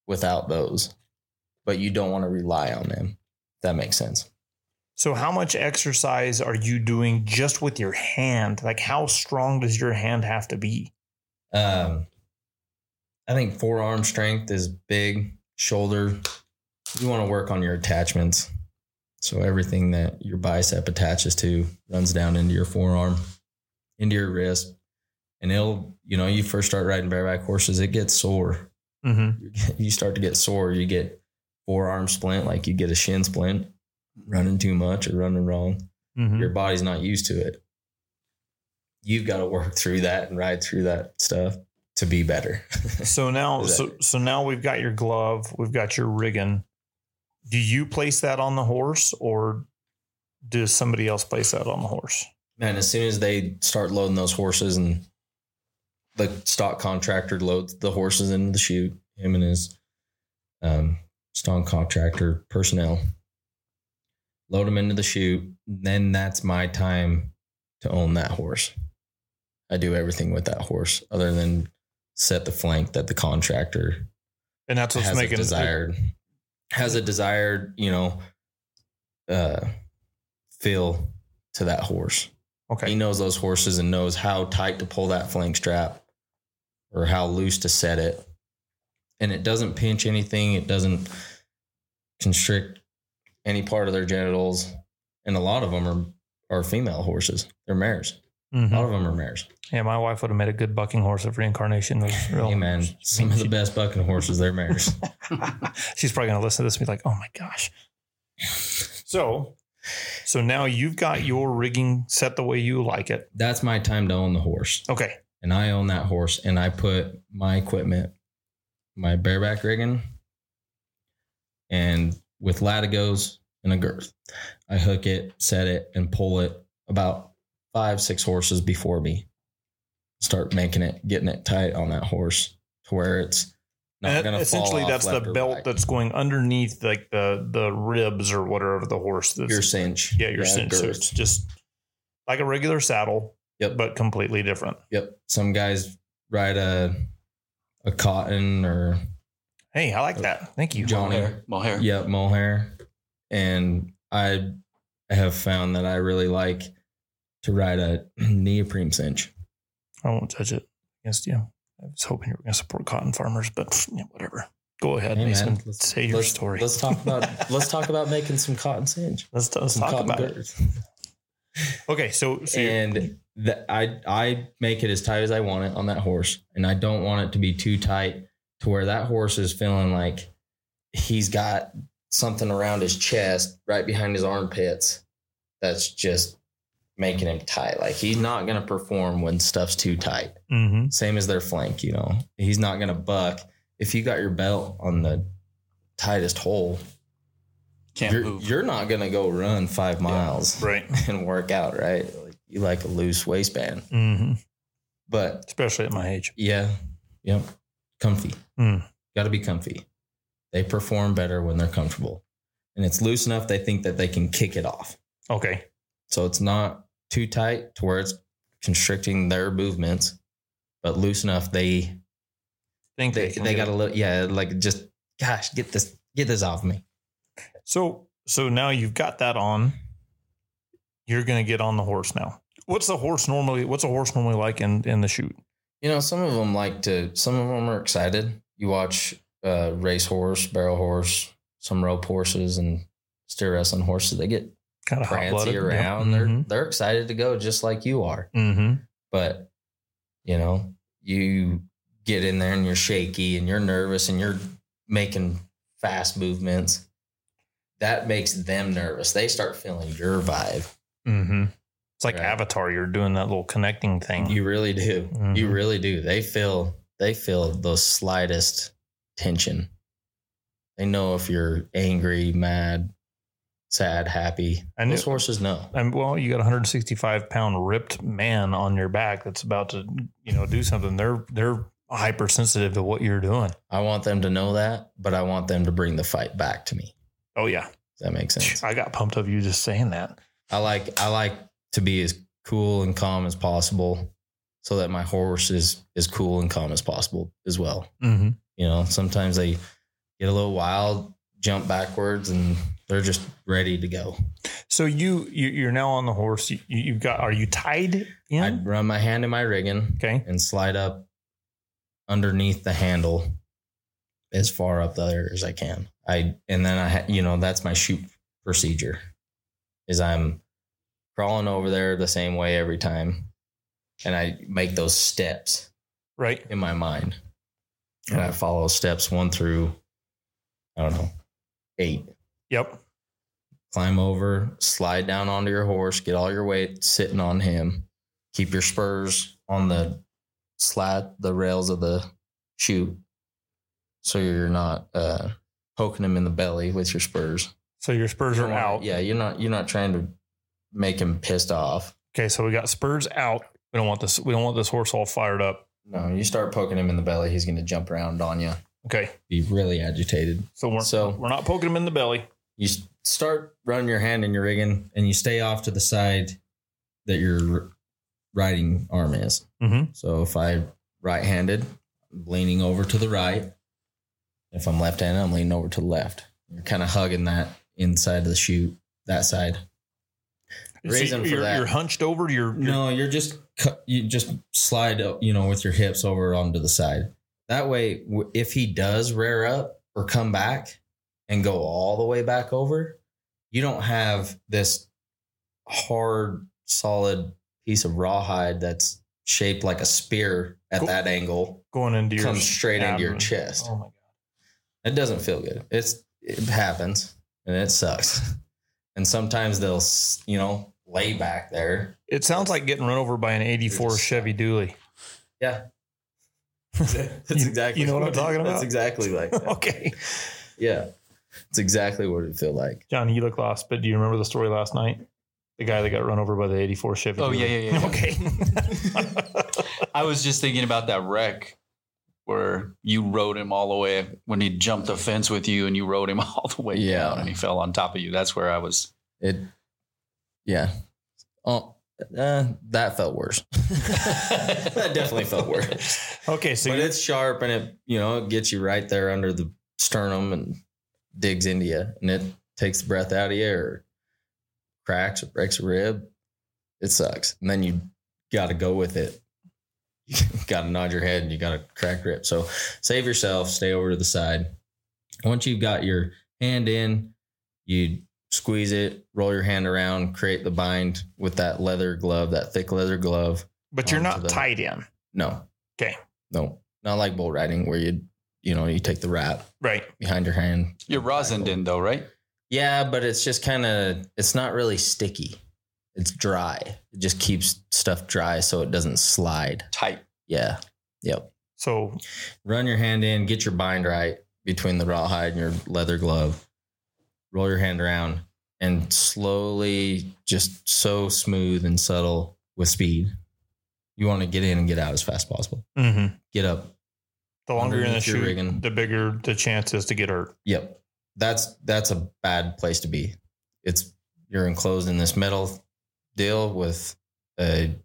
Speaker 3: without those, but you don't want to rely on them. That makes sense.
Speaker 1: So how much exercise are you doing just with your hand? Like how strong does your hand have to be?
Speaker 3: Um, I think forearm strength is big. Shoulder, you want to work on your attachments. So everything that your bicep attaches to runs down into your forearm, into your wrist, and it'll. You know, you first start riding bareback horses, it gets sore.
Speaker 1: Mm-hmm.
Speaker 3: you start to get sore. You get forearm splint, like you get a shin splint, running too much or running wrong.
Speaker 1: Mm-hmm.
Speaker 3: Your body's not used to it. You've got to work through that and ride through that stuff to be better.
Speaker 1: So now, so so now we've got your glove, we've got your rigging. Do you place that on the horse, or does somebody else place that on the horse?
Speaker 3: Man, as soon as they start loading those horses and the stock contractor loads the horses into the chute, him and his um, stock contractor personnel load them into the chute. Then that's my time to own that horse. I do everything with that horse other than set the flank that the contractor
Speaker 1: And that's what's
Speaker 3: has
Speaker 1: making
Speaker 3: a desired has a desired, you know, uh feel to that horse. He knows those horses and knows how tight to pull that flank strap or how loose to set it. And it doesn't pinch anything, it doesn't constrict any part of their genitals. And a lot of them are, are female horses. They're mares. A
Speaker 1: Mhm.
Speaker 3: lot of them are mares.
Speaker 1: Yeah, my wife would have made a good bucking horse if reincarnation was real.
Speaker 3: Hey man, some of the best bucking horses, they're mares.
Speaker 1: She's probably gonna listen to this and be like, "Oh my gosh." So, so now you've got your rigging set the way you like it.
Speaker 3: That's my time to own the horse.
Speaker 1: Okay.
Speaker 3: and I own that horse and I put my equipment, my bareback rigging, and with latigos and a girth. I hook it, set it, and pull it about five, six horses before me. Start making it, getting it tight on that horse to where it's not going to
Speaker 1: essentially,
Speaker 3: fall off
Speaker 1: that's the
Speaker 3: or
Speaker 1: belt
Speaker 3: right.
Speaker 1: that's going underneath, like the the ribs or whatever of the horse. That's,
Speaker 3: your cinch.
Speaker 1: yeah, your cinch. So it's just like a regular saddle,
Speaker 3: Yep.
Speaker 1: but completely different.
Speaker 3: Yep. Some guys ride a a cotton or
Speaker 1: Hey, I like that. Thank you.
Speaker 3: Johnny.
Speaker 2: Mohair. Mohair.
Speaker 3: Yep, mohair. And I have found that I really like to ride a neoprene cinch.
Speaker 1: I won't judge it against you. I was hoping you were going to support cotton farmers, but whatever. Go ahead,
Speaker 3: Hey,
Speaker 1: Mason.
Speaker 3: man, let's-
Speaker 1: say your
Speaker 3: let's,
Speaker 1: story.
Speaker 3: Let's talk about let's talk about making some cotton cinch.
Speaker 1: let's, let's talk about it. Okay, so, so
Speaker 3: And the, I I make it as tight as I want it on that horse, and I don't want it to be too tight to where that horse is feeling like he's got something around his chest, right behind his armpits, that's just making him tight. Like he's not going to perform when stuff's too tight.
Speaker 1: Mhm.
Speaker 3: Same as their flank, you know. He's not going to buck if you got your belt on the tightest hole.
Speaker 2: Can't
Speaker 3: You're,
Speaker 2: move.
Speaker 3: you're not going to go run five miles
Speaker 1: right.
Speaker 3: and work out, right? Like, you like a loose waistband.
Speaker 1: hmm
Speaker 3: But
Speaker 1: Especially at my age.
Speaker 3: yeah, yep, comfy.
Speaker 1: Mm.
Speaker 3: Got to be comfy. They perform better when they're comfortable, and it's loose enough they think that they can kick it off.
Speaker 1: Okay.
Speaker 3: So it's not too tight to where it's constricting their movements, but loose enough they
Speaker 1: Think
Speaker 3: they,
Speaker 1: can
Speaker 3: they got a little yeah like just gosh get this get this off me.
Speaker 1: So so now you've got that on. You're going to get on the horse now. What's the horse normally? What's a horse normally like in in the chute?
Speaker 3: You know, some of them like to. Some of them are excited. You watch uh, race horse, barrel horse, some rope horses, and steer wrestling horses. They get
Speaker 1: Kind of
Speaker 3: prancy around. They're they're excited to go just like you are.
Speaker 1: hmm
Speaker 3: But you know, you get in there and you're shaky and you're nervous and you're making fast movements. That makes them nervous. They start feeling your vibe.
Speaker 1: hmm It's like
Speaker 3: Right.
Speaker 1: Avatar. You're doing that little connecting thing.
Speaker 3: You really do. You
Speaker 1: Mhm.
Speaker 3: really do. They feel they feel the slightest tension. They know if you're angry, mad, sad, happy.
Speaker 1: And
Speaker 3: Those horses know.
Speaker 1: And well, you got a 165 pound ripped man on your back that's about to, you know, do something. They're they're hypersensitive to what you're doing.
Speaker 3: I want them to know that, but I want them to bring the fight back to me.
Speaker 1: Oh yeah,
Speaker 3: Does that makes sense?
Speaker 1: I got pumped of you just saying that.
Speaker 3: I like I like to be as cool and calm as possible so that my horse is as cool and calm as possible as well.
Speaker 1: Mm-hmm.
Speaker 3: You know, sometimes they get a little wild, jump backwards, and they're just ready to go.
Speaker 1: So you, you you're now on the horse. You, you've got. Are you tied in?
Speaker 3: I'd run my hand in my rigging
Speaker 1: okay.
Speaker 3: and slide up underneath the handle as far up there as I can. I and then I ha- you know that's my chute procedure is I'm crawling over there the same way every time and I make those steps
Speaker 1: Right.
Speaker 3: in my mind. And I follow steps 1 through I don't know 8.
Speaker 1: Yep.
Speaker 3: Climb over, slide down onto your horse, get all your weight sitting on him. Keep your spurs on the slat, the rails of the chute, so you're not uh, poking him in the belly with your spurs.
Speaker 1: So your spurs are out.
Speaker 3: Yeah, you're not you're not trying to make him pissed off.
Speaker 1: Okay. So we got spurs out. We don't want this. We don't want this horse all fired up.
Speaker 3: No, you start poking him in the belly, he's going to jump around on you.
Speaker 1: Okay.
Speaker 3: Be really agitated.
Speaker 1: So we're
Speaker 3: So-
Speaker 1: we're not poking him in the belly.
Speaker 3: You start running your hand in your rigging, and you stay off to the side that your riding arm is.
Speaker 1: Mm-hmm.
Speaker 3: So if I right-handed, I'm leaning over to the right. If I'm left-handed, I'm leaning over to the left. You're kind of hugging that inside of the chute, that side. Reason for
Speaker 1: you're,
Speaker 3: that.
Speaker 1: You're hunched over. You're, you're
Speaker 3: No, you're just you just slide, you know, with your hips over onto the side. That way, if he does rear up or come back and go all the way back over, you don't have this hard, solid piece of rawhide that's shaped like a spear at
Speaker 1: Cool.
Speaker 3: that angle
Speaker 1: going into your
Speaker 3: comes straight into your chest.
Speaker 1: Oh my god.
Speaker 3: It doesn't feel good. It's it happens and it sucks. And sometimes they'll, you know, lay back there.
Speaker 1: It sounds like getting run over by an '84
Speaker 3: just-
Speaker 1: Chevy Dually.
Speaker 3: Yeah. That's exactly
Speaker 1: you know what I'm talking about?
Speaker 3: That's exactly like that.
Speaker 1: okay.
Speaker 3: Yeah. It's exactly what it feel like.
Speaker 1: John, you look lost, but do you remember the story last night? The guy that got run over by the '84 Chevy.
Speaker 2: Oh, yeah, yeah, yeah.
Speaker 1: Okay.
Speaker 2: I was just thinking about that wreck where you rode him all the way when he jumped the fence with you and you rode him all the way
Speaker 3: Yeah.
Speaker 2: down and he fell on top of you. That's where I was.
Speaker 3: It yeah. Oh uh, that felt worse. that definitely felt worse.
Speaker 1: okay. So
Speaker 3: but it's sharp and it, you know, it gets you right there under the sternum and digs into you and it takes the breath out of you or cracks or breaks a rib. It sucks. And then you got to go with it. You got to nod your head and you got to crack rib. So save yourself, stay over to the side. Once you've got your hand in, you squeeze it, roll your hand around, create the bind with that leather glove, that thick leather glove.
Speaker 1: but you're not
Speaker 3: the-
Speaker 1: tied in.
Speaker 3: No.
Speaker 1: Okay.
Speaker 3: No. Not like bull riding where you you know, you take the wrap
Speaker 1: Right.
Speaker 3: behind your hand.
Speaker 2: You're rosin in though, right?
Speaker 3: Yeah, but it's just kind of it's not really sticky. It's dry. It just keeps stuff dry so it doesn't slide.
Speaker 2: Tight.
Speaker 3: Yeah. Yep.
Speaker 1: So
Speaker 3: Run your hand in, get your bind right between the rawhide and your leather glove. Roll your hand around and slowly just so smooth and subtle with speed. You want to get in and get out as fast as possible.
Speaker 1: mhm.
Speaker 3: Get up,
Speaker 1: the longer you're in the chute,
Speaker 3: rigging.
Speaker 1: the bigger the chance is to get hurt.
Speaker 3: Yep. That's that's a bad place to be. It's you're enclosed in this metal deal with a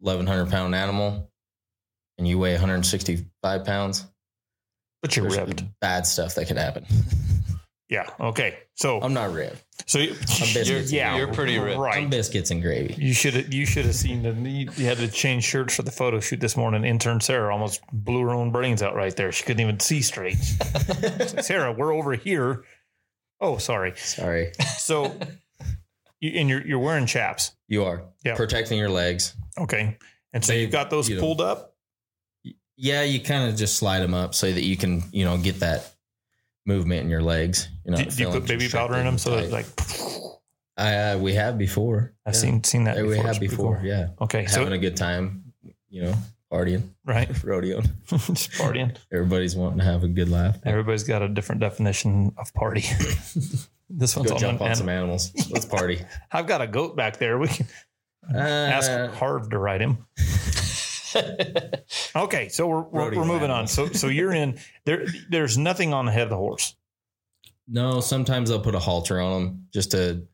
Speaker 3: eleven hundred pound animal and you weigh 165 pounds.
Speaker 1: But you're
Speaker 3: There's
Speaker 1: ripped.
Speaker 3: bad stuff that could happen.
Speaker 1: Yeah. Okay. So
Speaker 3: I'm not ripped.
Speaker 1: so you,
Speaker 3: biscuits.
Speaker 1: yeah,
Speaker 2: You're pretty ripped.
Speaker 3: I'm biscuits and gravy.
Speaker 1: You should have you should have seen the you had to change shirts for the photo shoot this morning. Intern Sarah almost blew her own brains out right there. She couldn't even see straight. Sarah, we're over here. Oh, sorry.
Speaker 3: Sorry.
Speaker 1: So You, and you're you're wearing chaps.
Speaker 3: You are
Speaker 1: Yeah.
Speaker 3: protecting your legs.
Speaker 1: Okay. And so
Speaker 3: They-
Speaker 1: you've got those
Speaker 3: you know,
Speaker 1: pulled up.
Speaker 3: Yeah, you kind of just slide them up so that you can, you know, get that movement in your legs. You know,
Speaker 1: Do, do you put baby powder in them so that like
Speaker 3: I, uh, we have before.
Speaker 1: I've
Speaker 3: Yeah.
Speaker 1: seen seen that
Speaker 3: Yeah,
Speaker 1: before.
Speaker 3: we have before.
Speaker 1: cool.
Speaker 3: Yeah,
Speaker 1: Okay, so
Speaker 3: having a good time. You know, partying,
Speaker 1: right,
Speaker 3: rodeo.
Speaker 1: just partying.
Speaker 3: Everybody's wanting to have a good laugh.
Speaker 1: Everybody's got a different definition of party. this one's
Speaker 3: Go jump on some animals. Let's party.
Speaker 1: I've got a goat back there. We can ask
Speaker 3: Uh,
Speaker 1: Harv to ride him. Okay, so we're we're, we're moving on. So so you're in there. There's nothing on the head of the horse.
Speaker 3: No, sometimes they'll put a halter on them just to,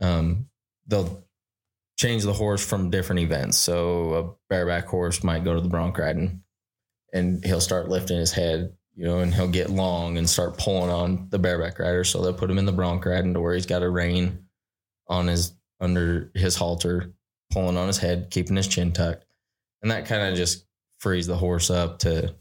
Speaker 3: um, they'll change the horse from different events. So a bareback horse might go to the bronc riding and he'll start lifting his head, you know, and he'll get long and start pulling on the bareback rider. So they'll put him in the bronc riding to where he's got a rein on his, under his halter, pulling on his head, keeping his chin tucked. And that kind of just frees the horse up to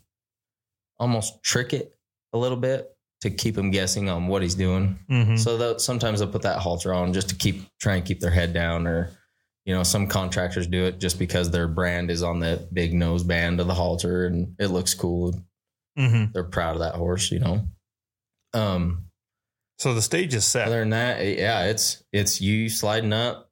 Speaker 3: almost trick it a little bit to keep him guessing on what he's doing.
Speaker 1: Mm-hmm.
Speaker 3: So sometimes they'll put that halter on just to keep try and keep their head down, or you know, some contractors do it just because their brand is on the big nose band of the halter and it looks cool.
Speaker 1: Mm-hmm.
Speaker 3: They're proud of that horse, you know. Um,
Speaker 1: So the stage is set.
Speaker 3: other than that, yeah, it's it's you sliding up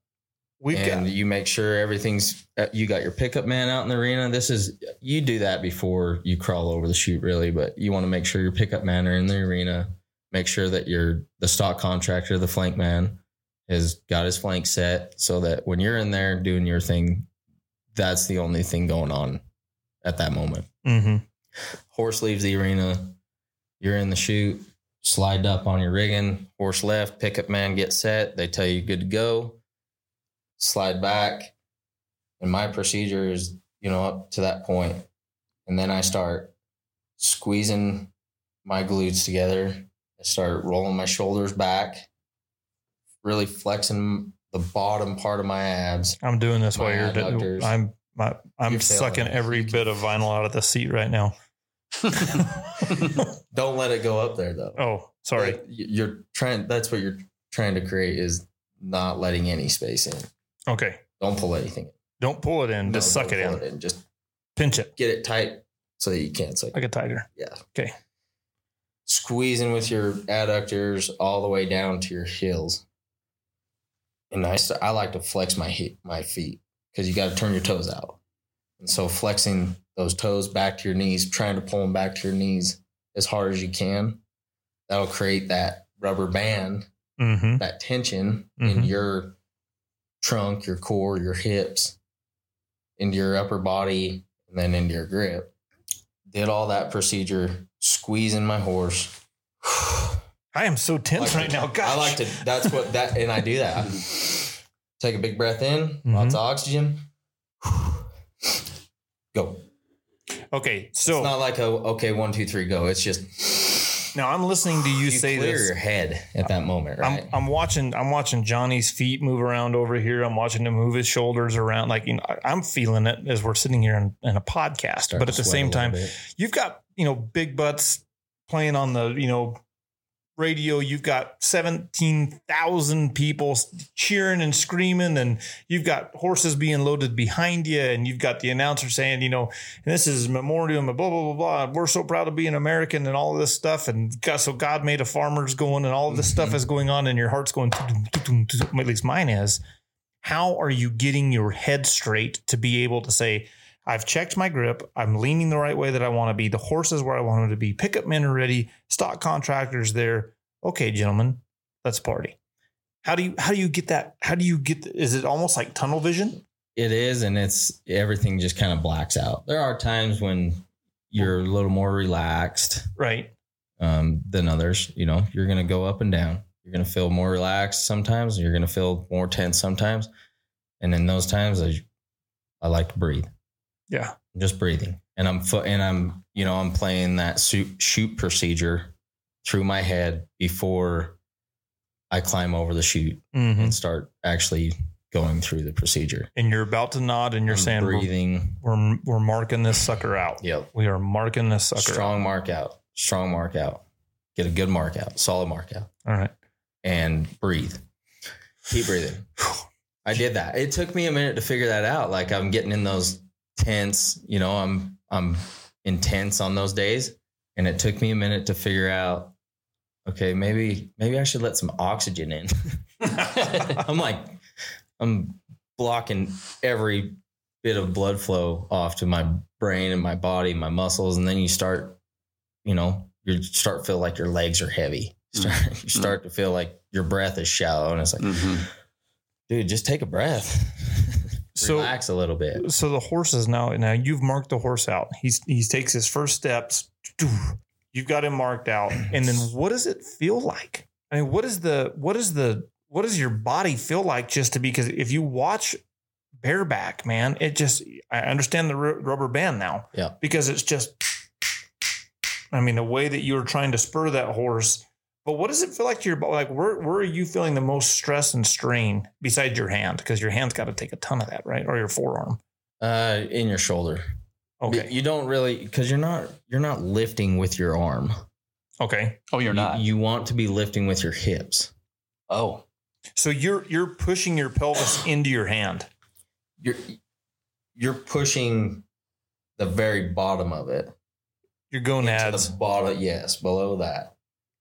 Speaker 1: We've
Speaker 3: and
Speaker 1: got
Speaker 3: you make sure everything's uh, you got your pickup man out in the arena. This is you do that before you crawl over the chute, really, but you want to make sure your pickup man are in the arena. Make sure that your the stock contractor, the flank man, has got his flank set so that when you're in there doing your thing, that's the only thing going on at that moment.
Speaker 1: mm-hmm.
Speaker 3: Horse leaves the arena, you're in the chute, slide up on your rigging, horse left, pickup man gets set, they tell you good to go, slide back. And my procedure is, you know, up to that point. And then I start squeezing my glutes together. I start rolling my shoulders back, really flexing the bottom part of my abs.
Speaker 1: I'm doing this while you're doing. I'm my, I'm
Speaker 3: You're
Speaker 1: sucking every bit of vinyl out of the seat right now.
Speaker 3: Don't let it go up there though.
Speaker 1: Oh, sorry.
Speaker 3: You're trying. That's what you're trying to create is not letting any space in.
Speaker 1: Okay.
Speaker 3: Don't pull anything. in.
Speaker 1: Don't pull it in.
Speaker 3: No,
Speaker 1: just suck it
Speaker 3: pull
Speaker 1: in.
Speaker 3: Just
Speaker 1: Pinch it
Speaker 3: get it tight so that you can't suck.
Speaker 1: like a tiger. Yeah. Okay.
Speaker 3: Squeezing with your adductors all the way down to your heels. And I, I like to flex my he- my feet because you got to turn your toes out. And so flexing those toes back to your knees, trying to pull them back to your knees as hard as you can, that'll create that rubber band
Speaker 1: Mm-hmm.
Speaker 3: that tension in
Speaker 1: Mhm.
Speaker 3: your trunk, your core, your hips, into your upper body, and then into your grip. Did all that procedure, squeezing my horse.
Speaker 1: I am so tense
Speaker 3: Like
Speaker 1: right
Speaker 3: to-
Speaker 1: now. Gosh.
Speaker 3: I like to. That's what that, and I do that. Take a big breath in, lots
Speaker 1: Mhm.
Speaker 3: of oxygen. Go.
Speaker 1: Okay, so
Speaker 3: it's not like a okay one two three go. It's just
Speaker 1: now I'm listening to you,
Speaker 3: you
Speaker 1: say
Speaker 3: clear
Speaker 1: this.
Speaker 3: your head at that moment, right?
Speaker 1: I'm, I'm watching I'm watching Johnny's feet move around over here. I'm watching him move his shoulders around. Like you know, I'm feeling it as we're sitting here in, in a podcast.
Speaker 3: Start
Speaker 1: but at the same time,
Speaker 3: bit.
Speaker 1: you've got you know big butts playing on the you know radio. You've got seventeen thousand people cheering and screaming, and you've got horses being loaded behind you, and you've got the announcer saying, you know, and this is memorial, blah blah blah blah. We're so proud to be an American, and all of this stuff, and God, so God made a farmers going, and all of this stuff
Speaker 3: Mhm.
Speaker 1: is going on, and your heart's going. At least mine is. How are you getting your head straight to be able to say? I've checked my grip. I'm leaning the right way that I want to be. The horse is where I want him to be. Pickup men are ready. Stock contractors there. Okay, gentlemen, let's party. How do you how do you get that? How do you get? Is it almost like tunnel vision?
Speaker 3: It is, and it's everything just kind of blacks out. There are times when you're a little more relaxed
Speaker 1: Right.
Speaker 3: um, than others. You know, you're going to go up and down. You're going to feel more relaxed sometimes. You're going to feel more tense sometimes. And in those times, I, I like to breathe.
Speaker 1: Yeah.
Speaker 3: I'm just breathing, and I'm fo- and I'm you know I'm playing that chute chute procedure through my head before I climb over the chute
Speaker 1: Mm-hmm.
Speaker 3: and start actually going through the procedure.
Speaker 1: And you're about to nod, and you're
Speaker 3: I'm
Speaker 1: saying we're,
Speaker 3: breathing.
Speaker 1: we're we're marking this sucker out.
Speaker 3: Yep.
Speaker 1: We are marking this sucker.
Speaker 3: strong mark out, strong mark out, get a good mark out, solid mark out,
Speaker 1: Out. All right.
Speaker 3: and breathe. keep breathing. I did that. It took me a minute to figure that out. Like I'm getting in those tense, you know, I'm I'm intense on those days. And it took me a minute to figure out, okay, maybe maybe I should let some oxygen in. I'm like, I'm blocking every bit of blood flow off to my brain and my body, my muscles, and then you start, you know, you start to feel like your legs are heavy. You start, you start to feel like your breath is shallow, and it's like,
Speaker 2: Mhm.
Speaker 3: dude, just take a breath.
Speaker 1: So-
Speaker 3: Relax a little bit.
Speaker 1: So the horse is now now you've marked the horse out. He's he takes his first steps. You've got him marked out, and then what does it feel like? I mean, what is the what is the what does your body feel like just to be? Because if you watch bareback, man, it just I understand the ru- rubber band now.
Speaker 3: Yeah.
Speaker 1: because it's just. I mean, the way that you were trying to spur that horse. But what does it feel like to your body? Like, where where are you feeling the most stress and strain besides your hand? Because your hand's got to take a ton of that, right? Or your forearm.
Speaker 3: Uh, in your shoulder.
Speaker 1: Okay.
Speaker 3: You don't really because you're not you're not lifting with your arm.
Speaker 1: Okay.
Speaker 2: Oh, you're
Speaker 3: You-
Speaker 2: not.
Speaker 3: You, want to be lifting with your hips.
Speaker 2: oh,
Speaker 1: So you're you're pushing your pelvis into your hand.
Speaker 3: You're you're pushing the very bottom of it
Speaker 1: Your
Speaker 3: into
Speaker 1: gonads.
Speaker 3: the bottom. Yes, below that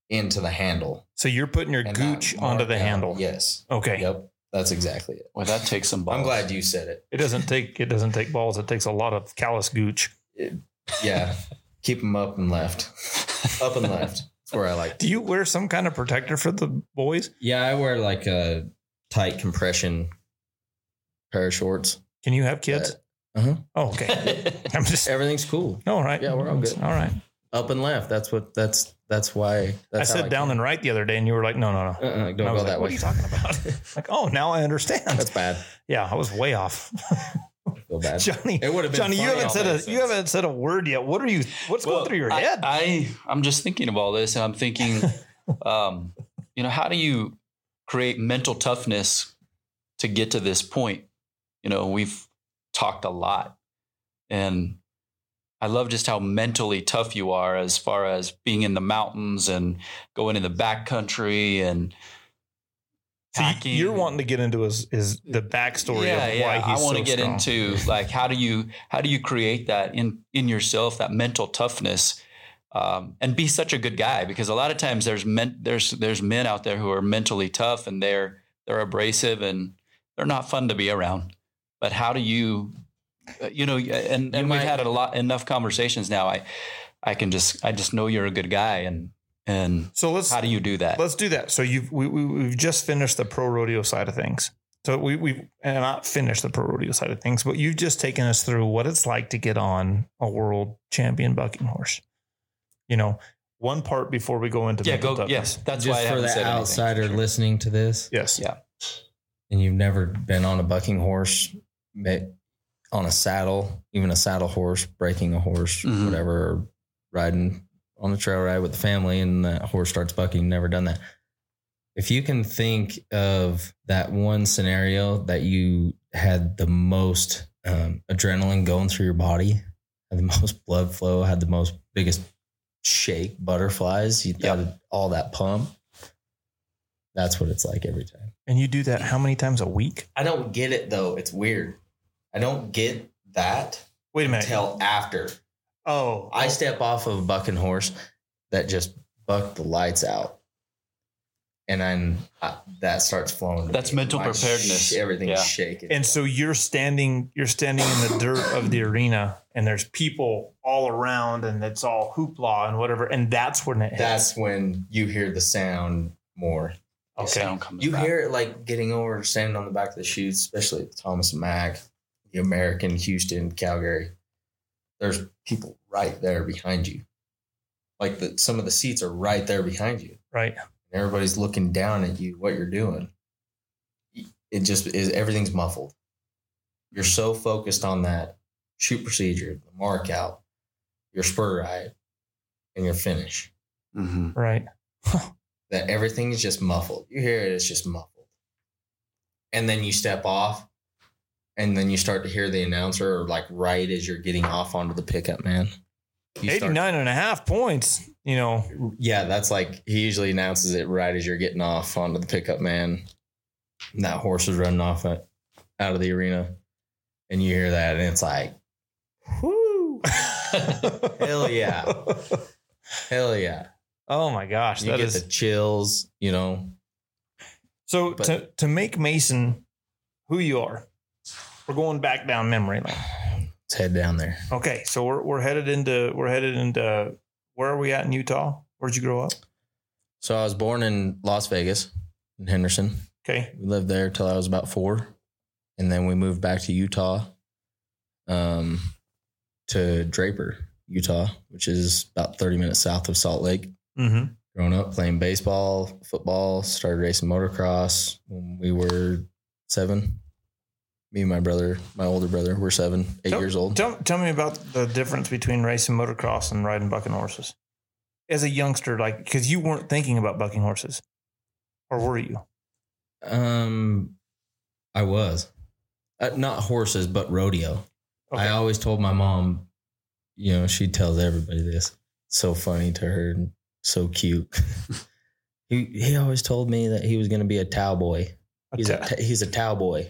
Speaker 3: into the handle.
Speaker 1: So you're putting your gooch onto the
Speaker 3: mark out-
Speaker 1: handle.
Speaker 3: Yes.
Speaker 1: Okay.
Speaker 3: Yep. That's exactly it.
Speaker 2: well, that takes some balls.
Speaker 3: I'm glad you said it.
Speaker 1: It doesn't take it doesn't take balls. It takes a lot of callous gooch.
Speaker 3: Yeah. Keep them up and left. Up and left. That's where I like.
Speaker 1: Do you wear some kind of protector for the boys?
Speaker 3: Yeah, I wear like a tight compression pair of shorts.
Speaker 1: Can you have kids?
Speaker 3: Uh-huh.
Speaker 1: Oh, okay. I'm just
Speaker 3: Everything's cool.
Speaker 1: all right.
Speaker 3: Yeah, we're all good.
Speaker 1: All right.
Speaker 3: Up and left. That's what. That's that's why. That's
Speaker 1: I
Speaker 3: how
Speaker 1: said down and right the other day, and you were like, "No, no, no."
Speaker 3: Uh-uh, don't
Speaker 1: was
Speaker 3: go
Speaker 1: like,
Speaker 3: that
Speaker 1: what
Speaker 3: way.
Speaker 1: are you talking about? like, oh, now I understand.
Speaker 3: That's bad.
Speaker 1: yeah, I was way off.
Speaker 3: Feel bad.
Speaker 1: Johnny,
Speaker 3: It would have been.
Speaker 1: Johnny, you haven't said a
Speaker 3: that
Speaker 1: you haven't said a word yet. What are you? What's
Speaker 2: Well,
Speaker 1: going through your
Speaker 2: I-
Speaker 1: head?
Speaker 2: I, I'm just thinking of all this, and I'm thinking, um, you know, how do you create mental toughness to get to this point? You know, we've talked a lot, and I love just how mentally tough you are as far as being in the mountains and going in the backcountry and
Speaker 1: So
Speaker 2: packing.
Speaker 1: you're wanting to get into is is the backstory
Speaker 2: yeah,
Speaker 1: of
Speaker 2: yeah.
Speaker 1: why he's.
Speaker 2: Yeah, I want
Speaker 1: so
Speaker 2: to get
Speaker 1: strong.
Speaker 2: into like how do you how do you create that in in yourself that mental toughness um, and be such a good guy because a lot of times there's men there's there's men out there who are mentally tough and they're they're abrasive and they're not fun to be around. But how do you Uh, you know and, and
Speaker 3: might-
Speaker 2: we've had a lot enough conversations now. I I can just I just know you're a good guy and and
Speaker 1: So let's
Speaker 2: how do you do that?
Speaker 1: let's do that. So you've we, we we've just finished the pro rodeo side of things. So we we and not finished the pro rodeo side of things, but you've just taken us through what it's like to get on a world champion bucking horse. You know, one part before we go into
Speaker 2: Yeah,
Speaker 1: mental
Speaker 2: go.
Speaker 1: toughness.
Speaker 2: Yes, that's why
Speaker 3: Just
Speaker 2: I
Speaker 3: for
Speaker 2: haven't
Speaker 3: the
Speaker 2: said anything,
Speaker 3: outsider
Speaker 2: for
Speaker 3: listening to this,
Speaker 1: Yes.
Speaker 2: Yeah.
Speaker 3: and you've never been on a bucking horse, met on a saddle, even a saddle horse, breaking a horse,
Speaker 2: Mhm.
Speaker 3: whatever, or riding on a trail ride with the family, and that horse starts bucking. Never done that. If you can think of that one scenario that you had the most um, adrenaline going through your body, had the most blood flow, had the most biggest shake, butterflies, you
Speaker 2: Yep.
Speaker 3: had all that pump. That's what it's like every time.
Speaker 1: And you do that how many times a week?
Speaker 3: I don't get it though. It's weird. I don't get that
Speaker 1: Wait a minute.
Speaker 3: until after
Speaker 1: oh,
Speaker 3: I step off of a bucking horse that just bucked the lights out, and then uh, that starts flowing.
Speaker 2: That's
Speaker 3: me.
Speaker 2: mental
Speaker 3: My
Speaker 2: preparedness.
Speaker 3: sh- everything's
Speaker 2: Yeah.
Speaker 3: shaking.
Speaker 1: And so you're standing, you're standing in the dirt of the arena, and there's people all around, and it's all hoopla and whatever, and that's when it hits.
Speaker 3: that's when you hear the sound more.
Speaker 2: The
Speaker 1: okay.
Speaker 2: sound comes
Speaker 3: You
Speaker 2: back.
Speaker 3: hear it like getting over, standing on the back of the chutes, especially Thomas and Mack, the American, Houston, Calgary. There's people right there behind you. Like the some of the seats are right there behind you.
Speaker 1: right.
Speaker 3: And everybody's looking down at you, what you're doing. It just is everything's muffled. You're so focused on that chute procedure, the mark out, your spur ride, and your finish
Speaker 2: Mhm.
Speaker 1: Right.
Speaker 3: that everything is just muffled. You hear it, it's just muffled. And then you step off, and then you start to hear the announcer, or like right as you're getting off onto the pickup, man. You start-
Speaker 1: 89 and a half points, you know.
Speaker 3: yeah, that's like he usually announces it right as you're getting off onto the pickup, man. and that horse is running off at, out of the arena, and you hear that, and it's like, whoo, hell yeah, hell yeah.
Speaker 1: Oh my gosh,
Speaker 3: You
Speaker 1: that
Speaker 3: get
Speaker 1: is
Speaker 3: the chills, you know.
Speaker 1: so
Speaker 3: but-
Speaker 1: to to make Mason who you are. We're going back down memory lane.
Speaker 3: Let's head down there.
Speaker 1: Okay, so we're we're headed into we're headed into where are we at in Utah? Where'd you grow up?
Speaker 3: So I was born in Las Vegas, in Henderson.
Speaker 1: Okay,
Speaker 3: We lived there till I was about four, and then we moved back to Utah, um, to Draper, Utah, which is about thirty minutes south of Salt Lake.
Speaker 1: mm-hmm.
Speaker 3: Growing up, playing baseball, football, started racing motocross when we were seven. Me and my brother, my older brother, were seven, eight
Speaker 1: Tell-
Speaker 3: years old.
Speaker 1: Tell, tell me about the difference between racing motocross and riding bucking horses. As a youngster, like because you weren't thinking about bucking horses, or were you?
Speaker 3: Um, I was uh, not horses, but rodeo. I always told my mom, you know, she tells everybody this. So funny to her and so cute. he he always told me that he was going to be a towel boy. He's a
Speaker 1: Okay.
Speaker 3: he's a towel boy.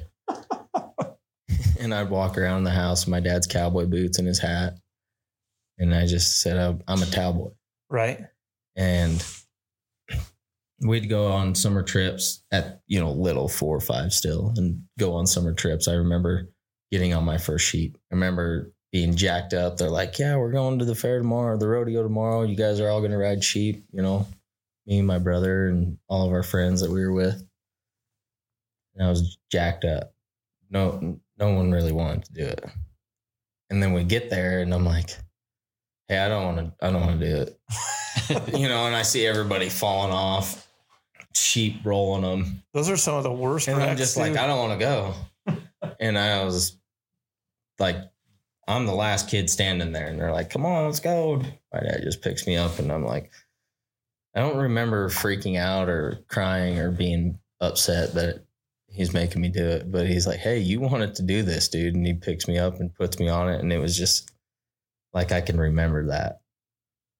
Speaker 3: And I'd walk around the house in my dad's cowboy boots and his hat, and I just said, "I'm- "I'm a towel boy."
Speaker 1: right.
Speaker 3: and we'd go on summer trips at you know little four or five still and go on summer trips. I remember getting on my first sheep i remember being jacked up. They're like yeah we're going to the fair tomorrow the rodeo tomorrow. You guys are all going to ride sheep you know me and my brother and all of our friends that we were with. And i was jacked up. No no one really wanted to do it and then we get there and i'm like hey i don't want to i don't want to do it you know, and I see everybody falling off, sheep rolling them,
Speaker 1: Those are some of the worst.
Speaker 3: and I'm
Speaker 1: wrecks,
Speaker 3: just like. I don't want to go. and I was like, I'm the last kid standing there, and they're like, "Come on, let's go." My dad just picks me up, and I'm like, I don't remember freaking out or crying or being upset that he's making me do it, but he's like, "Hey, you wanted to do this, dude," and he picks me up and puts me on it, and it was just like I can remember that.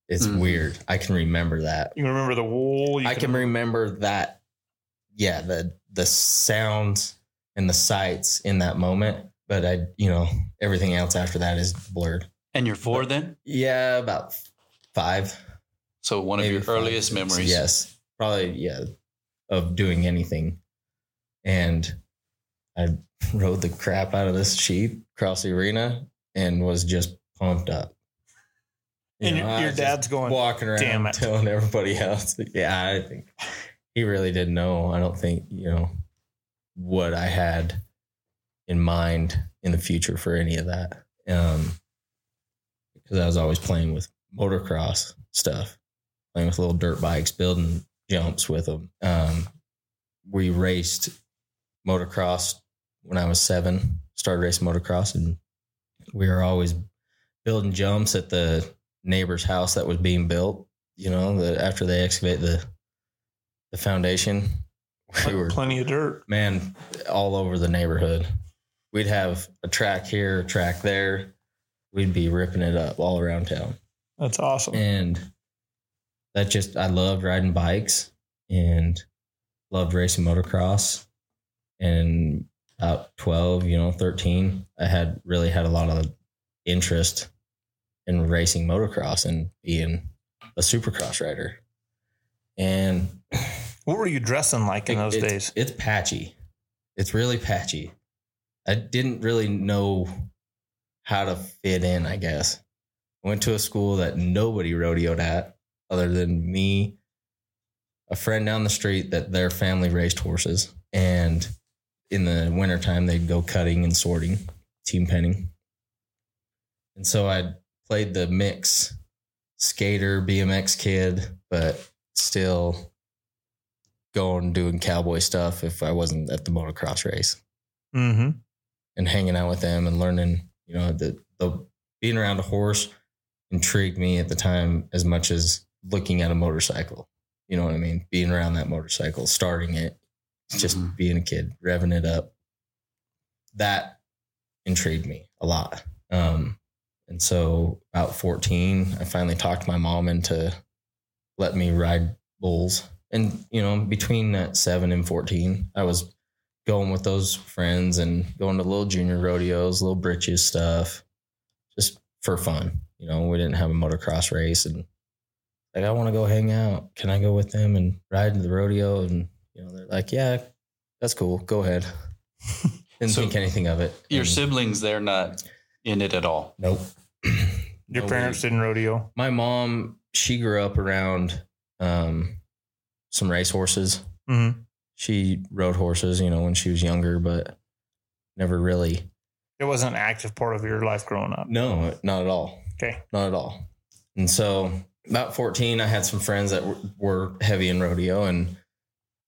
Speaker 3: It's
Speaker 2: Mhm.
Speaker 3: weird. I can remember that.
Speaker 1: you remember the wool. You
Speaker 3: I can remember that. Yeah, the the sounds and the sights in that moment, but I, you know, everything else after that is blurred.
Speaker 2: And you're four then?
Speaker 3: Yeah, about five.
Speaker 2: So one of your
Speaker 3: five,
Speaker 2: earliest
Speaker 3: six.
Speaker 2: memories.
Speaker 3: Yes, probably. Yeah, of doing anything, and I rode the crap out of this sheep across the arena and was just pumped up. You
Speaker 1: And
Speaker 3: know,
Speaker 1: your, dad's going.
Speaker 3: walking around telling everybody else. Yeah, I think he really didn't know. I don't think, you know, what I had in mind in the future for any of that. Um, because I was always playing with motocross stuff, playing with little dirt bikes, building jumps with them. Um, we raced motocross when I was seven, started racing motocross, and we were always building jumps at the neighbor's house that was being built. You know, the, after they excavate the the foundation, we were
Speaker 1: plenty of dirt.
Speaker 3: man all over the neighborhood. We'd have a track here, a track there. We'd be ripping it up all around town,
Speaker 1: That's awesome.
Speaker 3: and that just I loved riding bikes and loved racing motocross. And about twelve, you know, thirteen, I had really had a lot of interest in racing motocross and being a supercross rider. And
Speaker 1: What were you dressing like in
Speaker 3: it-
Speaker 1: those
Speaker 3: it's,
Speaker 1: days?
Speaker 3: It's patchy. It's really patchy. I didn't really know how to fit in, I guess. I went to a school that nobody rodeoed at other than me, a friend down the street that their family raised horses. And in the wintertime, they'd go cutting and sorting, team penning. And so I played the mix skater, BMX kid, but still going doing cowboy stuff if I wasn't at the motocross race
Speaker 1: Mm-hmm.
Speaker 3: and hanging out with them and learning, you know, the, the being around a horse intrigued me at the time as much as looking at a motorcycle. You know what I mean? Being around that motorcycle, starting it, just
Speaker 2: Mhm.
Speaker 3: being a kid, revving it up. That intrigued me a lot. Um, and so about 14, I finally talked my mom into letting me ride bulls. And, you know, between that seven and 14, I was going with those friends and going to little junior rodeos, little britches stuff, just for fun. You know, we didn't have a motocross race and like I want to go hang out. Can I go with them and ride to the rodeo? And you know, they're like, Yeah, that's cool. Go ahead. Didn't
Speaker 2: So
Speaker 3: think anything of it.
Speaker 2: Your
Speaker 3: And
Speaker 2: siblings, they're not in it at all.
Speaker 3: nope.
Speaker 1: Your
Speaker 3: No,
Speaker 1: parents
Speaker 3: we-
Speaker 1: didn't rodeo.
Speaker 3: my mom, she grew up around um, some race horses.
Speaker 1: Mm-hmm.
Speaker 3: She rode horses, you know, when she was younger, but never really.
Speaker 1: It wasn't an active part of your life growing up.
Speaker 3: No, not at all.
Speaker 1: Okay.
Speaker 3: Not at all. And so, about 14, I had some friends that were, were heavy in rodeo, and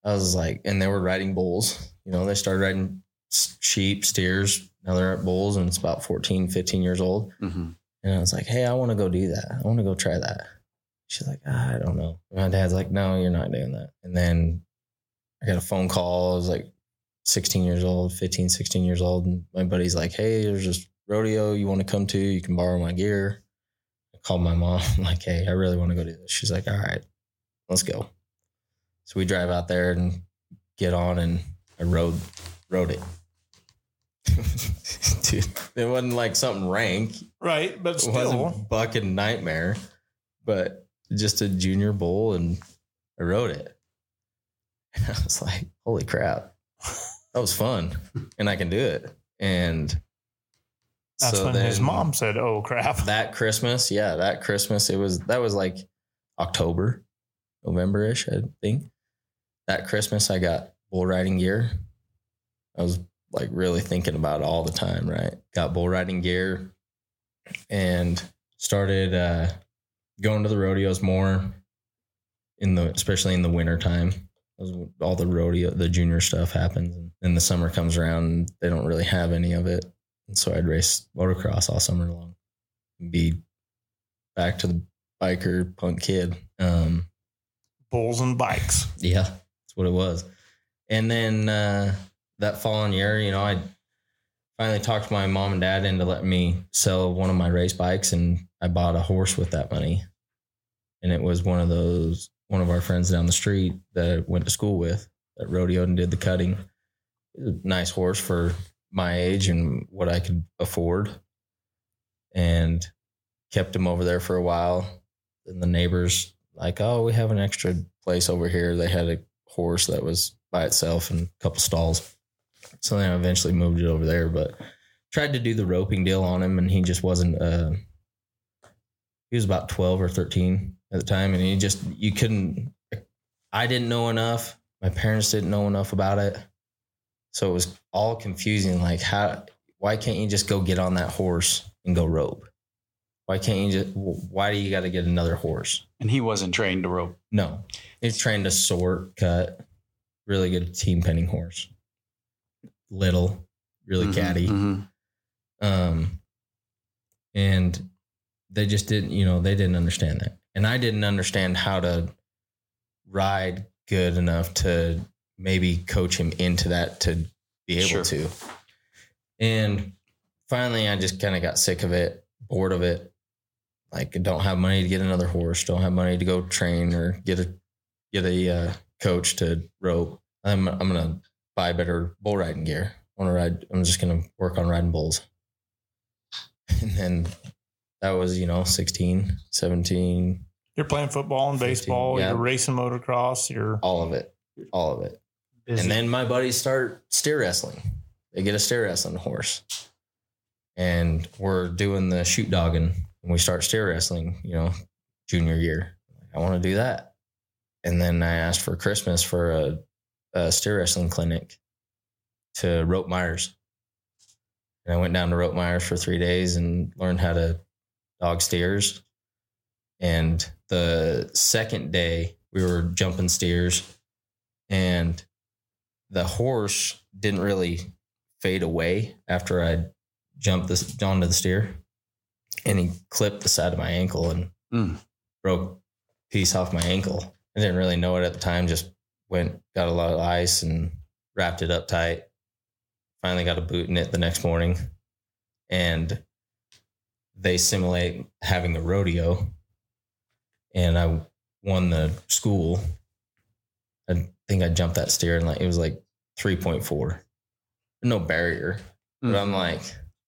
Speaker 3: I was like, and they were riding bulls. You know, they started riding sheep, steers. Now they're at bulls, and it's about 14, 15 years old.
Speaker 2: Mm-hmm.
Speaker 3: And I was like, hey, I want to go do that. I want to go try that. She's like, ah, I don't know. My dad's like, no, you're not doing that. And then I got a phone call. I was like 16 years old, 15, 16 years old. And my buddy's like, hey, there's this rodeo you want to come to. You can borrow my gear. I called my mom. I'm like, hey, I really want to go do this. She's like, all right, let's go. So we drive out there and get on and I rode, rode it. Dude, it wasn't like something rank.
Speaker 1: Right, but
Speaker 3: It
Speaker 1: still,
Speaker 3: wasn't bucking nightmare, but just a junior bull, and I rode it. And I was like, "Holy crap, that was fun!" And I can do it. And
Speaker 1: that's
Speaker 3: so
Speaker 1: when his mom said, "Oh crap."
Speaker 3: that Christmas, yeah, that Christmas, it was that was like October, November ish, I think. That Christmas, I got bull riding gear. I was like really thinking about it all the time, right? Got bull riding gear and started uh, going to the rodeos more in the, especially in the winter time. All the rodeo, the junior stuff happens, and then the summer comes around, and they don't really have any of it. And so I'd race motocross all summer long be back to the biker punk kid. Um,
Speaker 1: Bulls and bikes.
Speaker 3: yeah, what it was. And then uh, that following year, you know, I finally talked my mom and dad into letting me sell one of my race bikes, and I bought a horse with that money. And it was one of those one of our friends down the street that I went to school with that rodeoed and did the cutting. Nice horse for my age and what I could afford. And kept him over there for a while. And the neighbors like, oh, we have an extra place over here. They had a horse that was by itself and a couple stalls. So then I eventually moved it over there, but tried to do the roping deal on him and he just wasn't uh he was about 12 or 13 at the time and he just you couldn't I didn't know enough. My parents didn't know enough about it. So it was all confusing like how why can't you just go get on that horse and go rope? Why can't you just why do you got to get another horse?
Speaker 2: And he wasn't trained to rope.
Speaker 3: No, he's trained to sort, cut. Really good team penning horse. Little, really
Speaker 2: Mhm,
Speaker 3: catty.
Speaker 2: mhm.
Speaker 3: Um, and they just didn't, you know, they didn't understand that, and I didn't understand how to ride good enough to maybe coach him into that to be able
Speaker 2: Sure.
Speaker 3: to. And finally, I just kind of got sick of it, bored of it. Like, don't have money to get another horse. Don't have money to go train or get a get a uh, coach to rope. I'm I'm gonna buy better bull riding gear. I want to ride. I'm just gonna work on riding bulls. And then that was you know 16, 17,
Speaker 1: You're playing football and
Speaker 3: 15,
Speaker 1: baseball.
Speaker 3: yeah.
Speaker 1: You're racing motocross. You're
Speaker 3: all of it, all of it. And then my buddies start steer wrestling. They get a steer wrestling horse. And we're doing the chute dogging and we start steer wrestling, you know, junior year. I want to do that. And then I asked for Christmas for a, a steer wrestling clinic to Rope Myers. And I went down to Rope Myers for three days and learned how to dog steers. And the second day, we were jumping steers and the horse didn't really fade away after I jumped this onto the steer, and he clipped the side of my ankle and
Speaker 2: Mm.
Speaker 3: broke a piece off my ankle. I didn't really know it at the time. Just went got a lot of ice and wrapped it up tight. Finally got a boot in it the next morning, and they simulate having a rodeo, and I won the school. I think I jumped that steer and like it was like three point four. no barrier. But I'm like,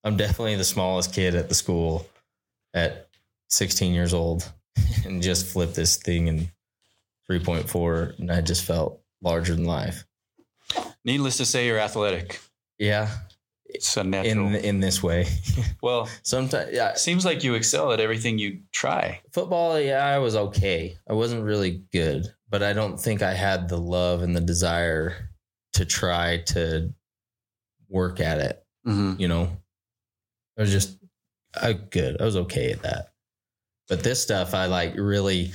Speaker 3: I'm definitely the smallest kid at the school at 16 years old and just flipped this thing in 3.4 and I just felt larger than life.
Speaker 2: Needless to say, you're athletic.
Speaker 3: Yeah,
Speaker 2: It's a natural.
Speaker 3: in in this way.
Speaker 2: well,
Speaker 3: Sometimes yeah,
Speaker 2: seems like you excel at everything you try.
Speaker 3: football, yeah, I was okay. I wasn't really good, but I don't think I had the love and the desire to try to work at it.
Speaker 2: Mm-hmm.
Speaker 3: You know, I was just I good. I was okay at that. But this stuff, I like really,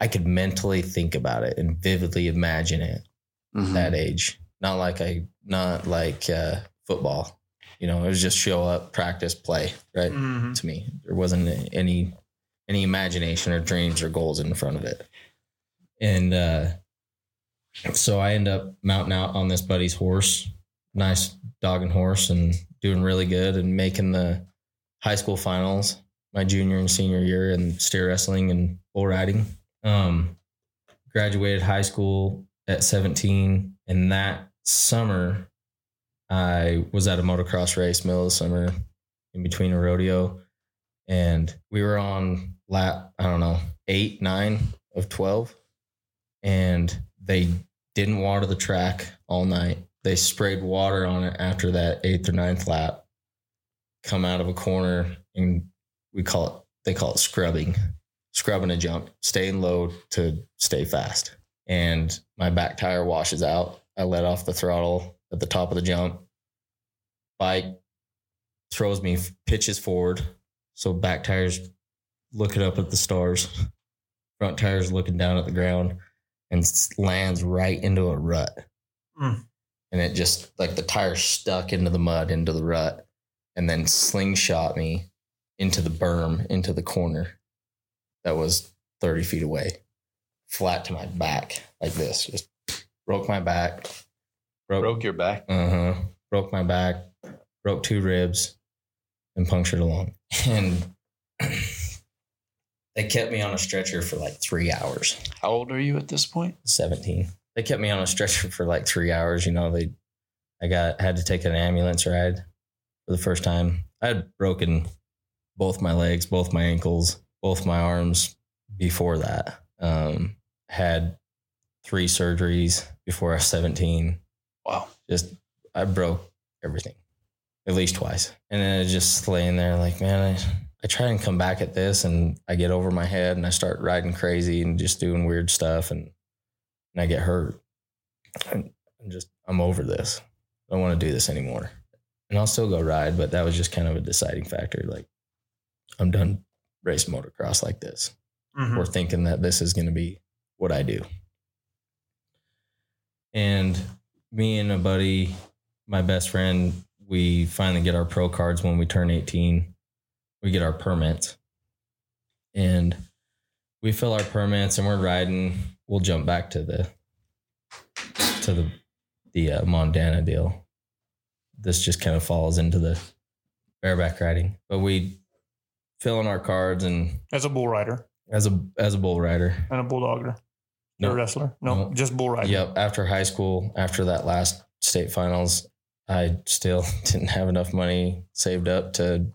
Speaker 3: I could mentally think about it and vividly imagine it
Speaker 2: Mm-hmm.
Speaker 3: that age. Not like I, not like uh, football. You know, it was just show up, practice, play. Right
Speaker 1: Mhm.
Speaker 3: to me. There wasn't any any imagination or dreams or goals in front of it. And uh, so I end up mounting out on this buddy's horse, nice dog and horse, and doing really good and making the high school finals my junior and senior year in steer wrestling and bull riding. Um, graduated high school at 17, and that summer I was at a motocross race middle of the summer in between a rodeo and we were on lap i don't know eight nine of 12 and they didn't water the track all night they sprayed water on it after that eighth or ninth lap come out of a corner and we call it they call it scrubbing scrubbing a jump staying low to stay fast. And my back tire washes out. I let off the throttle at the top of the jump bike throws me pitches forward. So back tires looking up at the stars, front tires looking down at the ground, and lands right into a rut.
Speaker 1: Mm.
Speaker 3: And it just like the tire stuck into the mud, into the rut, and then slingshot me into the berm, into the corner that was 30 feet away, flat to my back, like this. Just broke my back, broke,
Speaker 2: Broke your back.
Speaker 3: uh huh. Broke my back, broke two ribs, and punctured a lung. And they kept me on a stretcher for like three hours.
Speaker 2: How old are you at this point?
Speaker 3: 17. They kept me on a stretcher for like three hours. You know, they, I got, had to take an ambulance ride for the first time. I had broken both my legs, both my ankles, both my arms before that. Um, had three surgeries before I was 17
Speaker 2: Wow.
Speaker 3: just I broke everything at least twice. And then it's just laying there like, man, I, I try and come back at this and I get over my head and I start riding crazy and just doing weird stuff and, and I get hurt. And I'm just, I'm over this. I don't want to do this anymore. And I'll still go ride, but that was just kind of a deciding factor. Like, I'm done race motocross like this
Speaker 1: Mhm.
Speaker 3: or thinking that this is going to be what I do. And me and a buddy, my best friend, we finally get our pro cards when we turn 18. We get our permits and we fill our permits and we're riding. We'll jump back to the to the the uh, Montana deal. This just kind of falls into the bareback riding, but we fill in our cards and
Speaker 1: As a bull rider
Speaker 3: as a as a bull rider.
Speaker 1: and a bulldogger. You're a wrestler. No,
Speaker 3: No.
Speaker 1: just bull rider.
Speaker 3: Yep. After high school, after that last state finals, I still didn't have enough money saved up to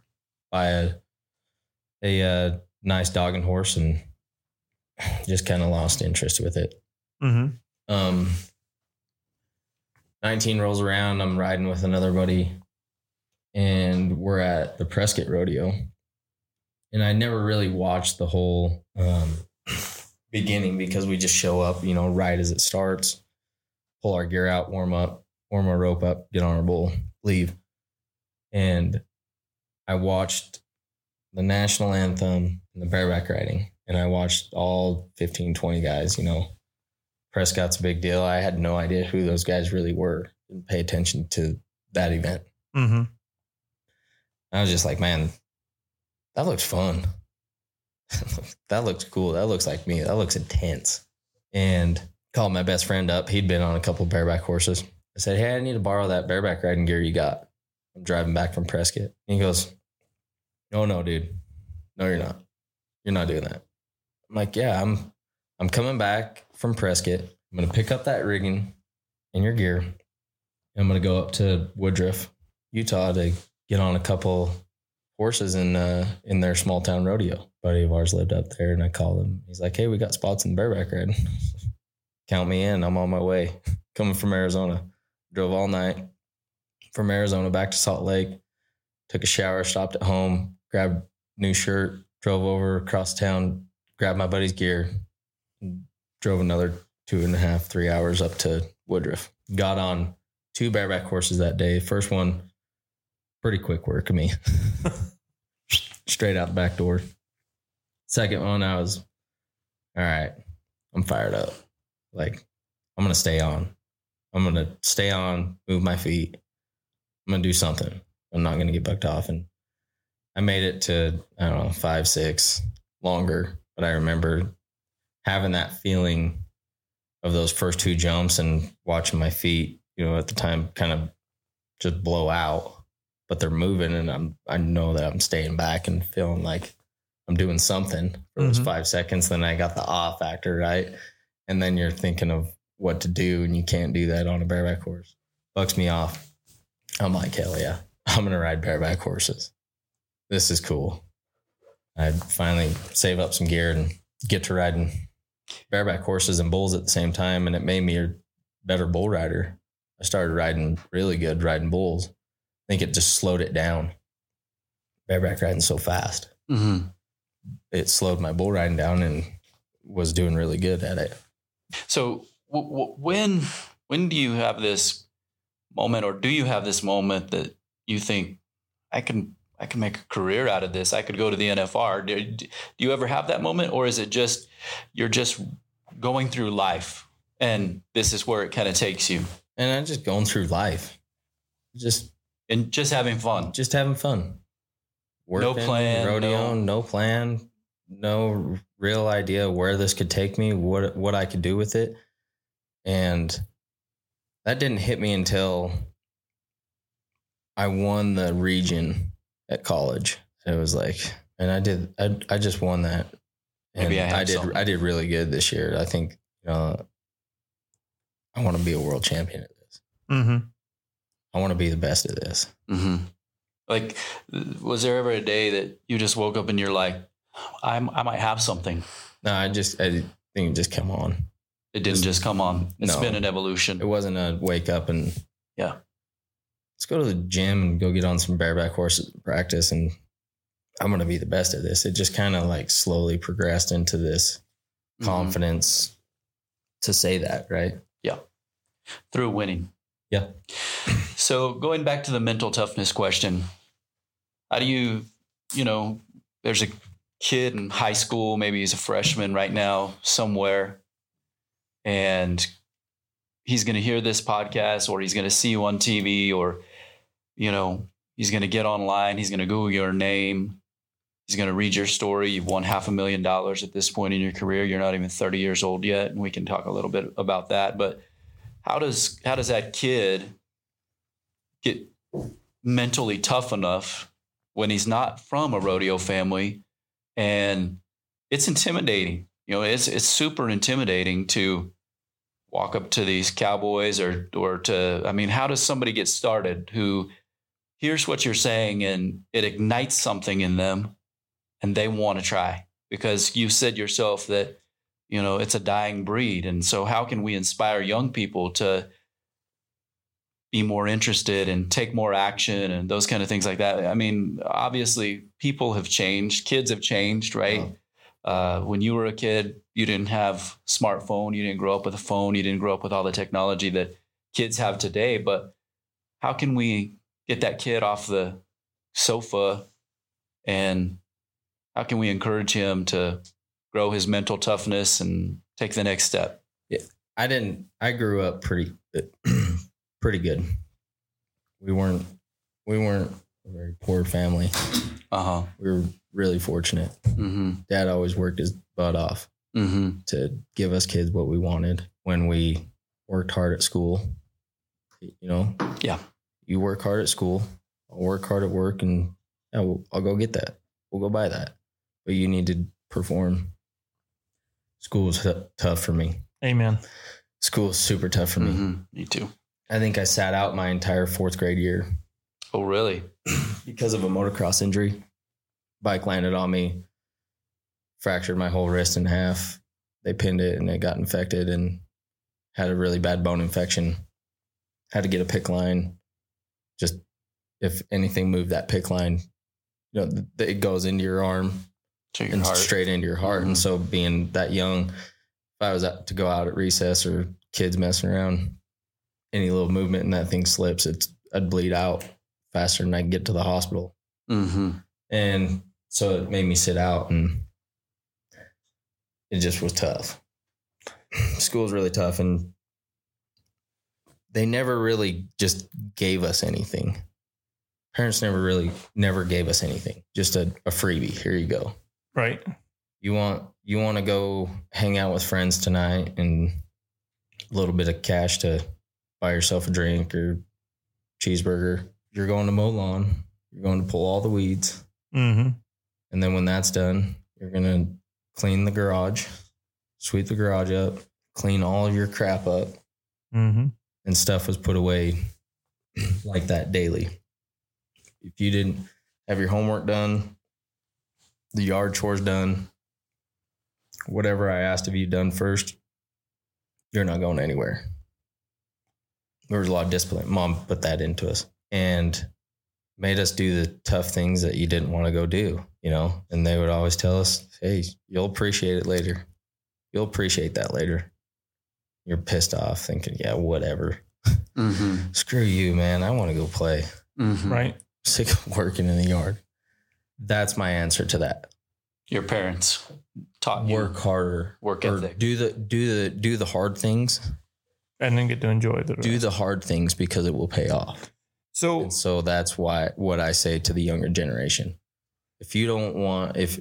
Speaker 3: buy a a uh, nice dog and horse, and just kind of lost interest with it.
Speaker 1: Mm-hmm.
Speaker 3: Um, nineteen rolls around. I'm riding with another buddy, and we're at the Prescott Rodeo. And I never really watched the whole um, beginning because we just show up, you know, right as it starts, pull our gear out, warm up, warm our rope up, get on our bull, leave. And I watched the national anthem and the bareback riding, and I watched all 15, 20 guys, you know. Prescott's a big deal. I had no idea who those guys really were. Didn't pay attention to that event.
Speaker 1: Mm-hmm.
Speaker 3: I was just like, man, that looks fun. that looks cool. That looks like me. That looks intense. And called my best friend up. He'd been on a couple bareback horses. I said, Hey, I need to borrow that bareback riding gear you got. I'm driving back from Prescott. And he goes, No, no, dude. No, you're not. You're not doing that. I'm like, Yeah, I'm I'm coming back from Prescott. I'm gonna pick up that rigging and your gear. And I'm gonna go up to Woodruff, Utah, to get on a couple horses in uh, in their small town rodeo. buddy of ours lived up there, and I called him. He's like, "Hey, we got spots in the bareback red. Count me in. I'm on my way. Coming from Arizona. Drove all night from Arizona back to Salt Lake. Took a shower, stopped at home, grabbed new shirt, drove over across town, grabbed my buddy's gear, drove another two and a half, three hours up to Woodruff. Got on two bareback horses that day. First one, pretty quick work of me. Straight out the back door. Second one, I was, all right, I'm fired up. Like, I'm going to stay on. I'm going to stay on, move my feet. I'm going to do something. I'm not going to get bucked off. And I made it to, I don't know, five, six, longer. But I remember having that feeling of those first two jumps and watching my feet, you know, at the time kind of just blow out, but they're moving and I'm, I know that I'm staying back and feeling like I'm doing something for those
Speaker 1: Mhm.
Speaker 3: five seconds. Then I got the awe factor, right? And then you're thinking of what to do and you can't do that on a bareback horse. Bucks me off. I'm like, hell yeah, I'm going to ride bareback horses. This is cool. I finally save up some gear and get to riding bareback horses and bulls at the same time. And it made me a better bull rider. I started riding really good riding bulls. I think it just slowed it down. Bareback riding so fast.
Speaker 2: Mm-hmm.
Speaker 3: It slowed my bull riding down and was doing really good at it.
Speaker 2: So w- w- when when do you have this moment, or do you have this moment that you think I can I can make a career out of this? I could go to the NFR. Do, do you ever have that moment, or is it just you're just going through life and this is where it kind of takes you
Speaker 3: And I'm just going through life. Just
Speaker 2: and just having fun?
Speaker 3: just having fun.
Speaker 2: No plan,
Speaker 3: rodeo,
Speaker 2: no-
Speaker 3: no. plan, no real idea where this could take me, what what I could do with it, and that didn't hit me until I won the region at college. It was like, and I did, I I just won that, and
Speaker 2: Maybe I have
Speaker 3: I did,
Speaker 2: something.
Speaker 3: I did really good this year. I think, you know, I want to be a world champion at this.
Speaker 1: Mm-hmm.
Speaker 3: I want to be the best at this.
Speaker 2: Mm-hmm. Like, was there ever a day that you just woke up and you're like, I'm, I might have something?
Speaker 3: No, I just I think it just come on.
Speaker 2: It didn't just come on. It's
Speaker 3: No.
Speaker 2: been an evolution.
Speaker 3: It wasn't a wake up and
Speaker 2: Yeah.
Speaker 3: Let's go to the gym and go get on some bareback horses and practice and I'm gonna be the best at this. It just kind of like slowly progressed into this
Speaker 2: Mhm.
Speaker 3: confidence to say that, right? Yeah.
Speaker 2: Through winning.
Speaker 3: Yeah.
Speaker 2: So going back to the mental toughness question, how do you, you know, there's a kid in high school, maybe he's a freshman right now somewhere, and he's going to hear this podcast or he's going to see you on TV or, you know, he's going to get online, he's going to Google your name. He's going to read your story. You've won half a million dollars at this point in your career. You're not even 30 years old yet, and we can talk a little bit about that. But how does how does that kid get mentally tough enough when he's not from a rodeo family and it's intimidating you know it's it's super intimidating to walk up to these cowboys or or to i mean how does somebody get started who hears what you're saying and it ignites something in them and they want to try because you said yourself that you know it's a dying breed and so how can we inspire young people to be more interested and take more action and those kind of things like that? I mean obviously people have changed kids have changed right? Uh, when you were a kid you didn't have smartphone you didn't grow up with a phone you didn't grow up with all the technology that kids have today but how can we get that kid off the sofa and how can we encourage him to grow his mental toughness and take the next step Yeah.
Speaker 3: I didn't I grew up pretty pretty good. We weren't we weren't a very poor family.
Speaker 2: uh-huh
Speaker 3: We were really fortunate.
Speaker 2: mm-hmm
Speaker 3: Dad always worked his butt off
Speaker 2: mm-hmm
Speaker 3: to give us kids what we wanted when we worked hard at school. You know?
Speaker 2: Yeah.
Speaker 3: You work hard at school, I'll work hard at work, and yeah, we'll, I'll go get that. We'll go buy that. But you need to perform. School was t- tough for me.
Speaker 1: Amen.
Speaker 3: School is super tough for me.
Speaker 2: Mhm. Me too.
Speaker 3: I think I sat out my entire fourth grade year
Speaker 2: Oh, really?
Speaker 3: because of a motocross injury. Bike landed on me, fractured my whole wrist in half. They pinned it and it got infected and had a really bad bone infection. Had to get a PICC line. Just if anything moved that PICC line, you know, th- it goes into your arm
Speaker 2: To your
Speaker 3: and
Speaker 2: heart.
Speaker 3: straight into your heart.
Speaker 2: Mhm.
Speaker 3: And so being that young, if I was out to go out at recess or kids messing around, any little movement and that thing slips, it's I'd bleed out faster than I can get to the hospital.
Speaker 2: Mm-hmm.
Speaker 3: And so it made me sit out and it just was tough. School was really tough and they never really just gave us anything. Parents never really never gave us anything. Just a, a freebie. Here you go
Speaker 1: Right.
Speaker 3: you want you want to go hang out with friends tonight and a little bit of cash to buy yourself a drink or cheeseburger you're going to mow lawn you're going to pull all the weeds
Speaker 1: Mm-hmm.
Speaker 3: and then when that's done you're going to clean the garage sweep the garage up clean all of your crap up
Speaker 1: Mm-hmm.
Speaker 3: And stuff was put away like that daily. If you didn't have your homework done, the yard chores done, whatever I asked of you done first, you're not going anywhere. There was a lot of discipline. Mom put that into us and made us do the tough things that you didn't want to go do, you know? And they would always tell us, hey, you'll appreciate it later. You'll appreciate that later. You're pissed off thinking, yeah, whatever
Speaker 2: Mm-hmm.
Speaker 3: screw you, man. I want to go play.
Speaker 2: Mm-hmm.
Speaker 1: Right.
Speaker 3: Sick of working in the yard. That's my answer to that.
Speaker 2: Your parents taught you
Speaker 3: Work harder.
Speaker 2: work
Speaker 3: Or
Speaker 2: ethic.
Speaker 3: do the do the do the hard things.
Speaker 1: And then get to enjoy the
Speaker 3: Do the hard things because it will pay off.
Speaker 1: so
Speaker 3: And so that's why what I say to the younger generation. If you don't want if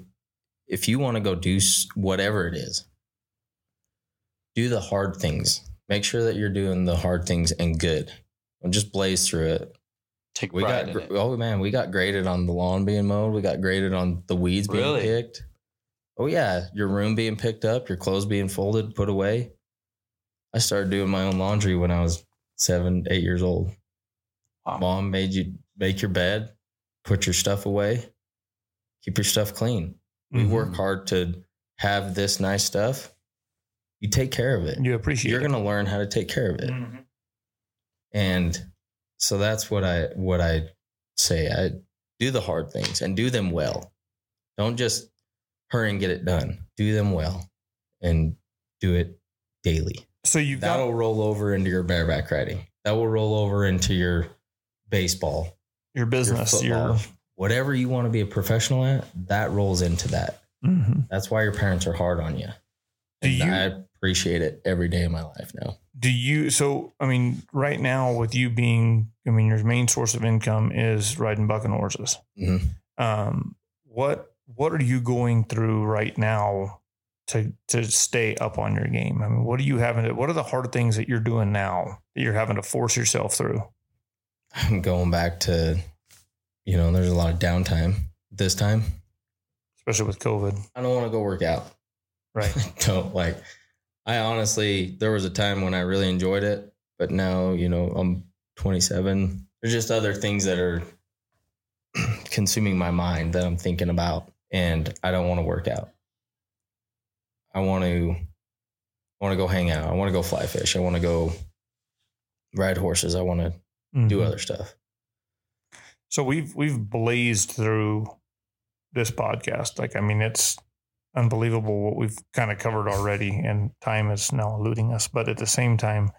Speaker 3: if you want to go do whatever it is, do the hard things. Make sure that you're doing the hard things and good. Don't just blaze through it.
Speaker 2: Take
Speaker 3: We got oh man, we got graded on the lawn being mowed. We got graded on the weeds being
Speaker 2: Really?
Speaker 3: picked. Oh yeah, your room being picked up, your clothes being folded, put away. I started doing my own laundry when I was seven, eight years old.
Speaker 2: Wow.
Speaker 3: Mom made you make your bed, put your stuff away, keep your stuff clean. We
Speaker 1: Mhm.
Speaker 3: work hard to have this nice stuff. You take care of it.
Speaker 1: you appreciate
Speaker 3: You're
Speaker 1: it.
Speaker 3: gonna learn how to take care of it
Speaker 1: Mhm.
Speaker 3: and so that's what i what i say i do the hard things and do them well don't just hurry and get it done do them well and do it daily
Speaker 1: So you've
Speaker 3: that'll roll over into your bareback riding that will roll over into your baseball
Speaker 1: your
Speaker 3: your
Speaker 1: business. Your,
Speaker 3: football whatever you want to be a professional at that rolls into that
Speaker 1: Mhm.
Speaker 3: that's why your parents are hard on you
Speaker 1: Do
Speaker 3: and
Speaker 1: you-
Speaker 3: i appreciate it every day of my life now.
Speaker 1: Do you so i mean right now with you being i mean your main source of income is riding bucking horses.
Speaker 3: Mhm.
Speaker 1: um what what are you going through right now to to stay up on your game? I mean what are you having to what are the hard things that you're doing now that you're having to force yourself through?
Speaker 3: I'm going back to, you know, there's a lot of downtime this time.
Speaker 1: especially with covid.
Speaker 3: I don't want to go work out.
Speaker 1: right.
Speaker 3: Don't like, I honestly, there was a time when I really enjoyed it, but now, you know, I'm 27. There's just other things that are consuming my mind that I'm thinking about, and I don't want to work out. I want to, I want to go hang out. I want to go fly fish. I want to go ride horses. I want to do
Speaker 1: Mhm.
Speaker 3: other stuff.
Speaker 1: So we've we've blazed through this podcast. Like I mean, it's unbelievable what we've kind of covered already, and time is now eluding us. But at the same time,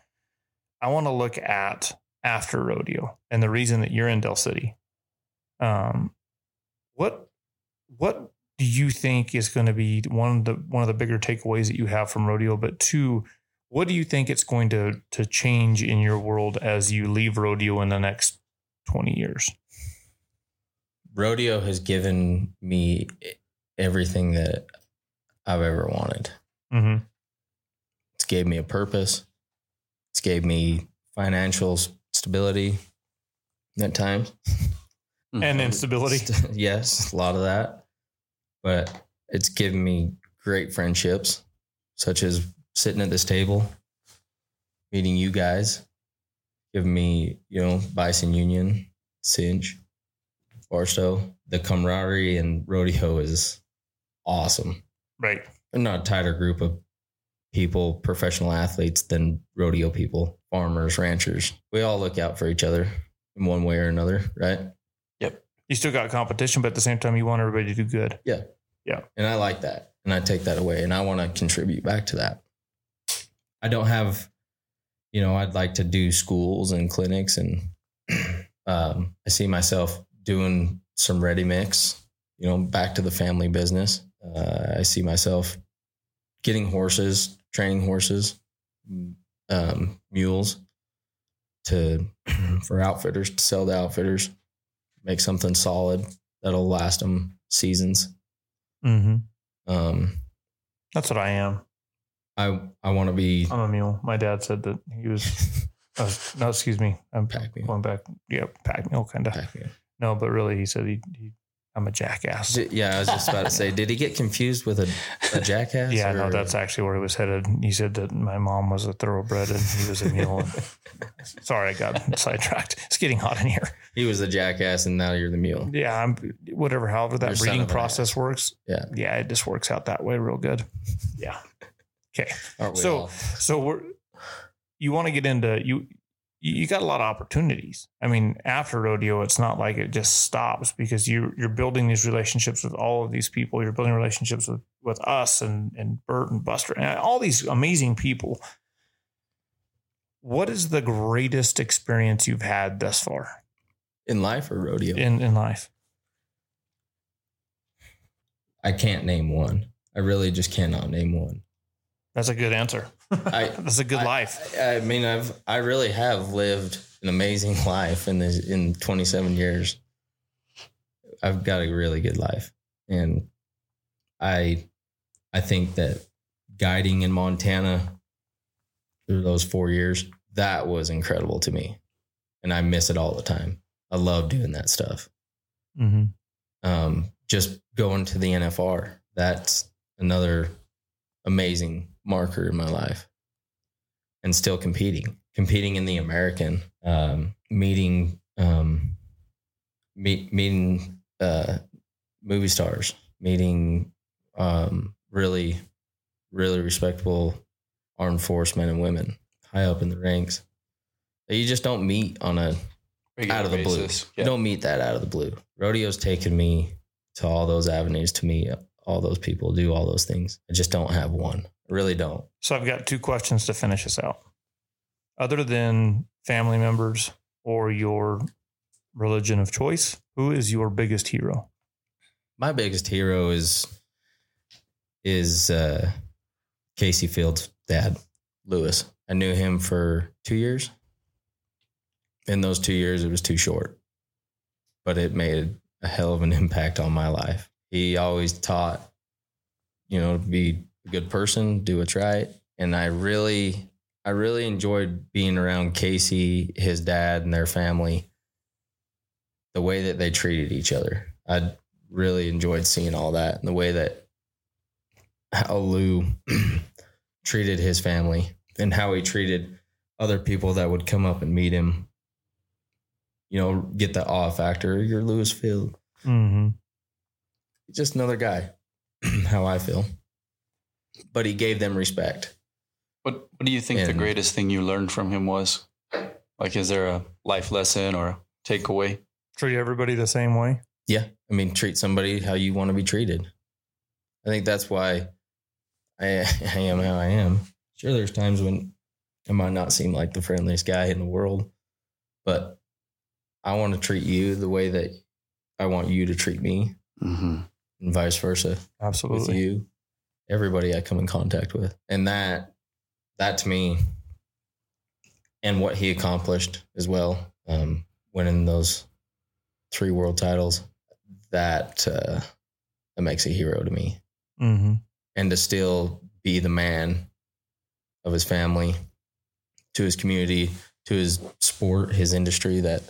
Speaker 1: I want to look at after rodeo and the reason that you're in Dell City. Um, what what do you think is going to be one of the one of the bigger takeaways that you have from rodeo? But two, what do you think it's going to to change in your world as you leave rodeo in the next twenty years?
Speaker 3: rodeo has given me everything that I've ever wanted.
Speaker 1: Mm-hmm.
Speaker 3: It's gave me a purpose. It's gave me financial stability at times.
Speaker 1: And
Speaker 2: Mhm.
Speaker 1: instability.
Speaker 3: Yes, a lot of that. But it's given me great friendships, such as sitting at this table, meeting you guys, given me, you know, Bison Union, Cinch, Barstow. The camaraderie and rodeo is awesome.
Speaker 1: Right.
Speaker 3: I'm not a tighter group of people, professional athletes, than rodeo people, farmers, ranchers. We all look out for each other in one way or another, right? Yep.
Speaker 1: You still got competition, but at the same time, you want everybody to do good. Yeah. Yeah.
Speaker 3: And I like that. And I take that away and I want to contribute back to that. I don't have, you know, I'd like to do schools and clinics and um, I see myself doing some ready mix, you know, back to the family business. Uh, I see myself getting horses, training horses, um, mules to for outfitters to sell to outfitters, make something solid that'll last them seasons.
Speaker 1: Mm-hmm.
Speaker 3: Um,
Speaker 1: That's what I am.
Speaker 3: I I want to be
Speaker 1: I'm a mule. My dad said that he was. uh, no, excuse me. I'm
Speaker 3: Pack mule.
Speaker 1: going back. Yeah, pack mule kind of. No, but really, he said he. he I'm a jackass.
Speaker 3: Did- yeah, I was just about to say, did he get confused with a, a jackass?
Speaker 1: Yeah, no, that's actually where he was headed. He said that my mom was a thoroughbred and he was a mule. Sorry, I got sidetracked. It's getting hot in here.
Speaker 3: he was a jackass, and now you're the mule.
Speaker 1: Yeah, I'm whatever. However, that
Speaker 3: You're
Speaker 1: breeding process works.
Speaker 3: Yeah.
Speaker 1: yeah, it just works out that way real good. Yeah. Okay, So-
Speaker 3: all?
Speaker 1: so we're you want to get into you. You got a lot of opportunities. I mean, after rodeo, it's not like it just stops because you you're building these relationships with all of these people. You're building relationships with with us and and Bert and Buster and all these amazing people. What is the greatest experience you've had thus far
Speaker 3: in life or rodeo?
Speaker 1: in in life?
Speaker 3: I can't name one. I really just cannot name one.
Speaker 1: That's a good answer.
Speaker 3: I-
Speaker 1: That's a good
Speaker 3: I-
Speaker 1: life.
Speaker 3: I, I mean, I've I really have lived an amazing life in this in 27 years. I've got a really good life, and I I think that guiding in Montana through those four years that was incredible to me, and I miss it all the time. I love doing that stuff.
Speaker 1: Mm-hmm.
Speaker 3: Um, just going to the NFR that's another amazing marker in my life and still competing competing in the american um, meeting um, meet, meeting uh, movie stars meeting um, really really respectable armed force men and women high up in the ranks that you just don't meet on a
Speaker 2: Regular
Speaker 3: out of the
Speaker 2: basis.
Speaker 3: blue.
Speaker 2: Yeah.
Speaker 3: You don't meet that out of the blue. Rodeo's taken me to all those avenues to meet all those people, do all those things. I just don't have one. I really don't.
Speaker 1: So I've got two questions to finish us out. Other than family members or your religion of choice, who is your biggest hero?
Speaker 3: My biggest hero is is uh, Kaycee Feild's dad, Lewis. I knew him for two years. In those two years, it was too short, but it made a hell of an impact on my life. He always taught, you know, to be a good person, do what's right, and I really, I really enjoyed being around Kaycee, his dad, and their family. The way that they treated each other, I really enjoyed seeing all that, and the way that how Lou treated his family and how he treated other people that would come up and meet him. You know, get the awe factor. You're Lewis Feild.
Speaker 1: Mm-hmm.
Speaker 3: Just another guy. how I feel. But he gave them respect.
Speaker 2: What What do you think the greatest thing you learned from him was? Like, is there a life lesson or a takeaway?
Speaker 1: Treat everybody the same way.
Speaker 3: Yeah. I mean, treat somebody how you want to be treated. I think that's why I, I am how I am. Sure, there's times when I might not seem like the friendliest guy in the world, but I want to treat you the way that I want you to treat me,
Speaker 2: Mm-hmm.
Speaker 3: and vice versa with
Speaker 1: Absolutely.
Speaker 3: you, everybody I come in contact with. And that, that to me, and what he accomplished as well, um, winning those three world titles, that, uh, that makes a hero to me.
Speaker 1: Mm-hmm.
Speaker 3: And to still be the man of his family, to his community, to his sport, his industry that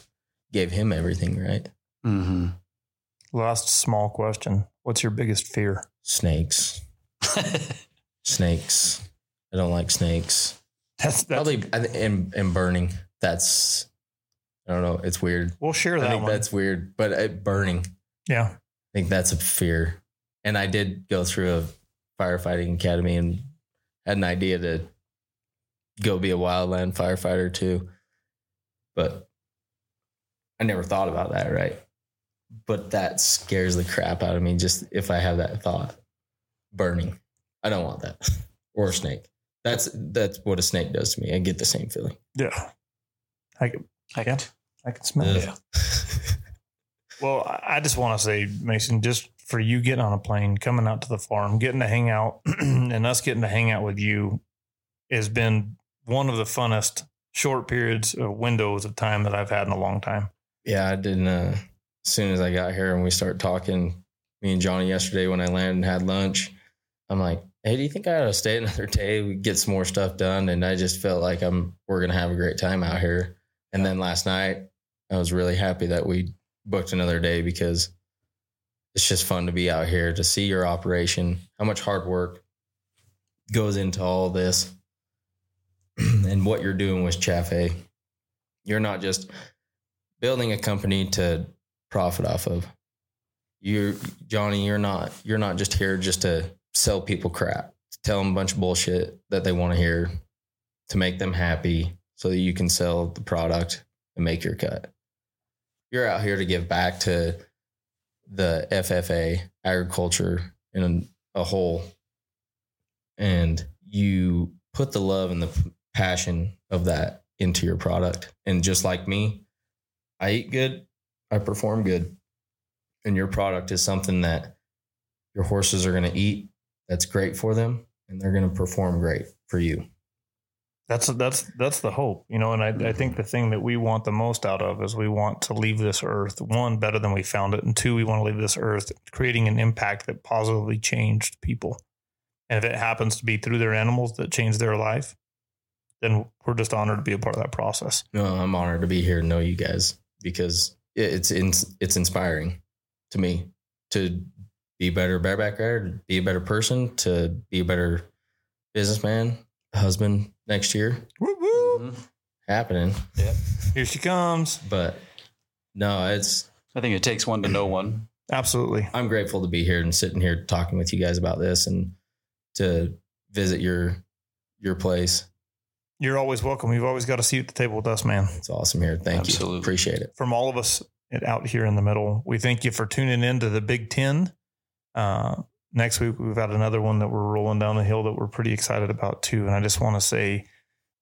Speaker 3: gave him everything, right?
Speaker 2: Mm-hmm.
Speaker 1: Last small question. What's your biggest fear?
Speaker 3: Snakes, snakes. I don't like snakes.
Speaker 1: That's, that's
Speaker 3: Probably I thi- and and burning. That's I don't know. It's weird.
Speaker 1: we'll share that.
Speaker 3: I think
Speaker 1: one.
Speaker 3: that's weird, but uh, burning.
Speaker 1: yeah.
Speaker 3: I think that's a fear. And I did go through a firefighting academy and had an idea to go be a wildland firefighter too. But I never thought about that, right? But that scares the crap out of me just if I have that thought. Burning. I don't want that. or a snake. That's that's what a snake does to me. I get the same feeling.
Speaker 1: Yeah. I can,
Speaker 2: I,
Speaker 1: Yeah. I can smell it.
Speaker 3: Ugh.
Speaker 1: Well, I I just want to say, Mason, just for you getting on a plane, coming out to the farm, getting to hang out, and us getting to hang out with you has been one of the funnest short periods of windows of time that I've had in a long time.
Speaker 3: Yeah, I didn't. Uh, as soon as I got here and we started talking, me and Johnny yesterday when I landed and had lunch, I'm like, "Hey, do you think I ought to stay another day? We get some more stuff done." And I just felt like I'm we're gonna have a great time out here. And then last night, I was really happy that we booked another day because it's just fun to be out here to see your operation, how much hard work goes into all this, and what you're doing with Chafe. You're not just building a company to profit off of. You're Johnny, you're not you're not just here just to sell people crap, tell them a bunch of bullshit that they want to hear, to make them happy, so that you can sell the product and make your cut. You're out here to give back to the FFA agriculture in a whole, and you put the love and the passion of that into your product. And just like me, I eat good, I perform good. And your product is something that your horses are going to eat that's great for them and they're going to perform great for you.
Speaker 1: That's that's that's the hope, you know. And I, I think the thing that we want the most out of is we want to leave this earth one better than we found it, and two, we want to leave this earth creating an impact that positively changed people. And if it happens to be through their animals that change their life, then we're just honored to be a part of that process.
Speaker 3: No, I'm honored to be here and know you guys because it- it's it's inspiring to me to be a better bareback rider, be a better person, to be a better businessman, husband next year.
Speaker 1: Woo woo!
Speaker 2: Mhm.
Speaker 3: Happening.
Speaker 1: Here she comes.
Speaker 3: But no, it's
Speaker 2: I think it takes one to know one.
Speaker 1: Absolutely.
Speaker 3: I'm grateful to be here and sitting here talking with you guys about this and to visit your your place.
Speaker 1: You're always welcome. You've always got a seat at the table with us, man.
Speaker 3: It's awesome here. Thank
Speaker 2: Absolutely.
Speaker 3: you. Appreciate it.
Speaker 1: From all of us out here in the middle, we thank you for tuning in to the Big Ten. Uh, next week, we've got another one that we're rolling down the hill that we're pretty excited about, too. And I just want to say,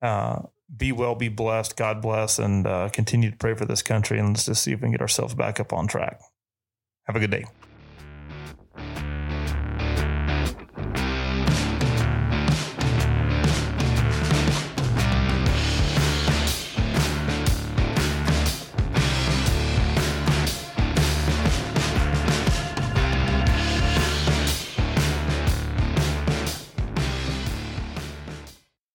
Speaker 1: uh, be well, be blessed, God bless, and uh, continue to pray for this country. And let's just see if we can get ourselves back up on track. Have a good day.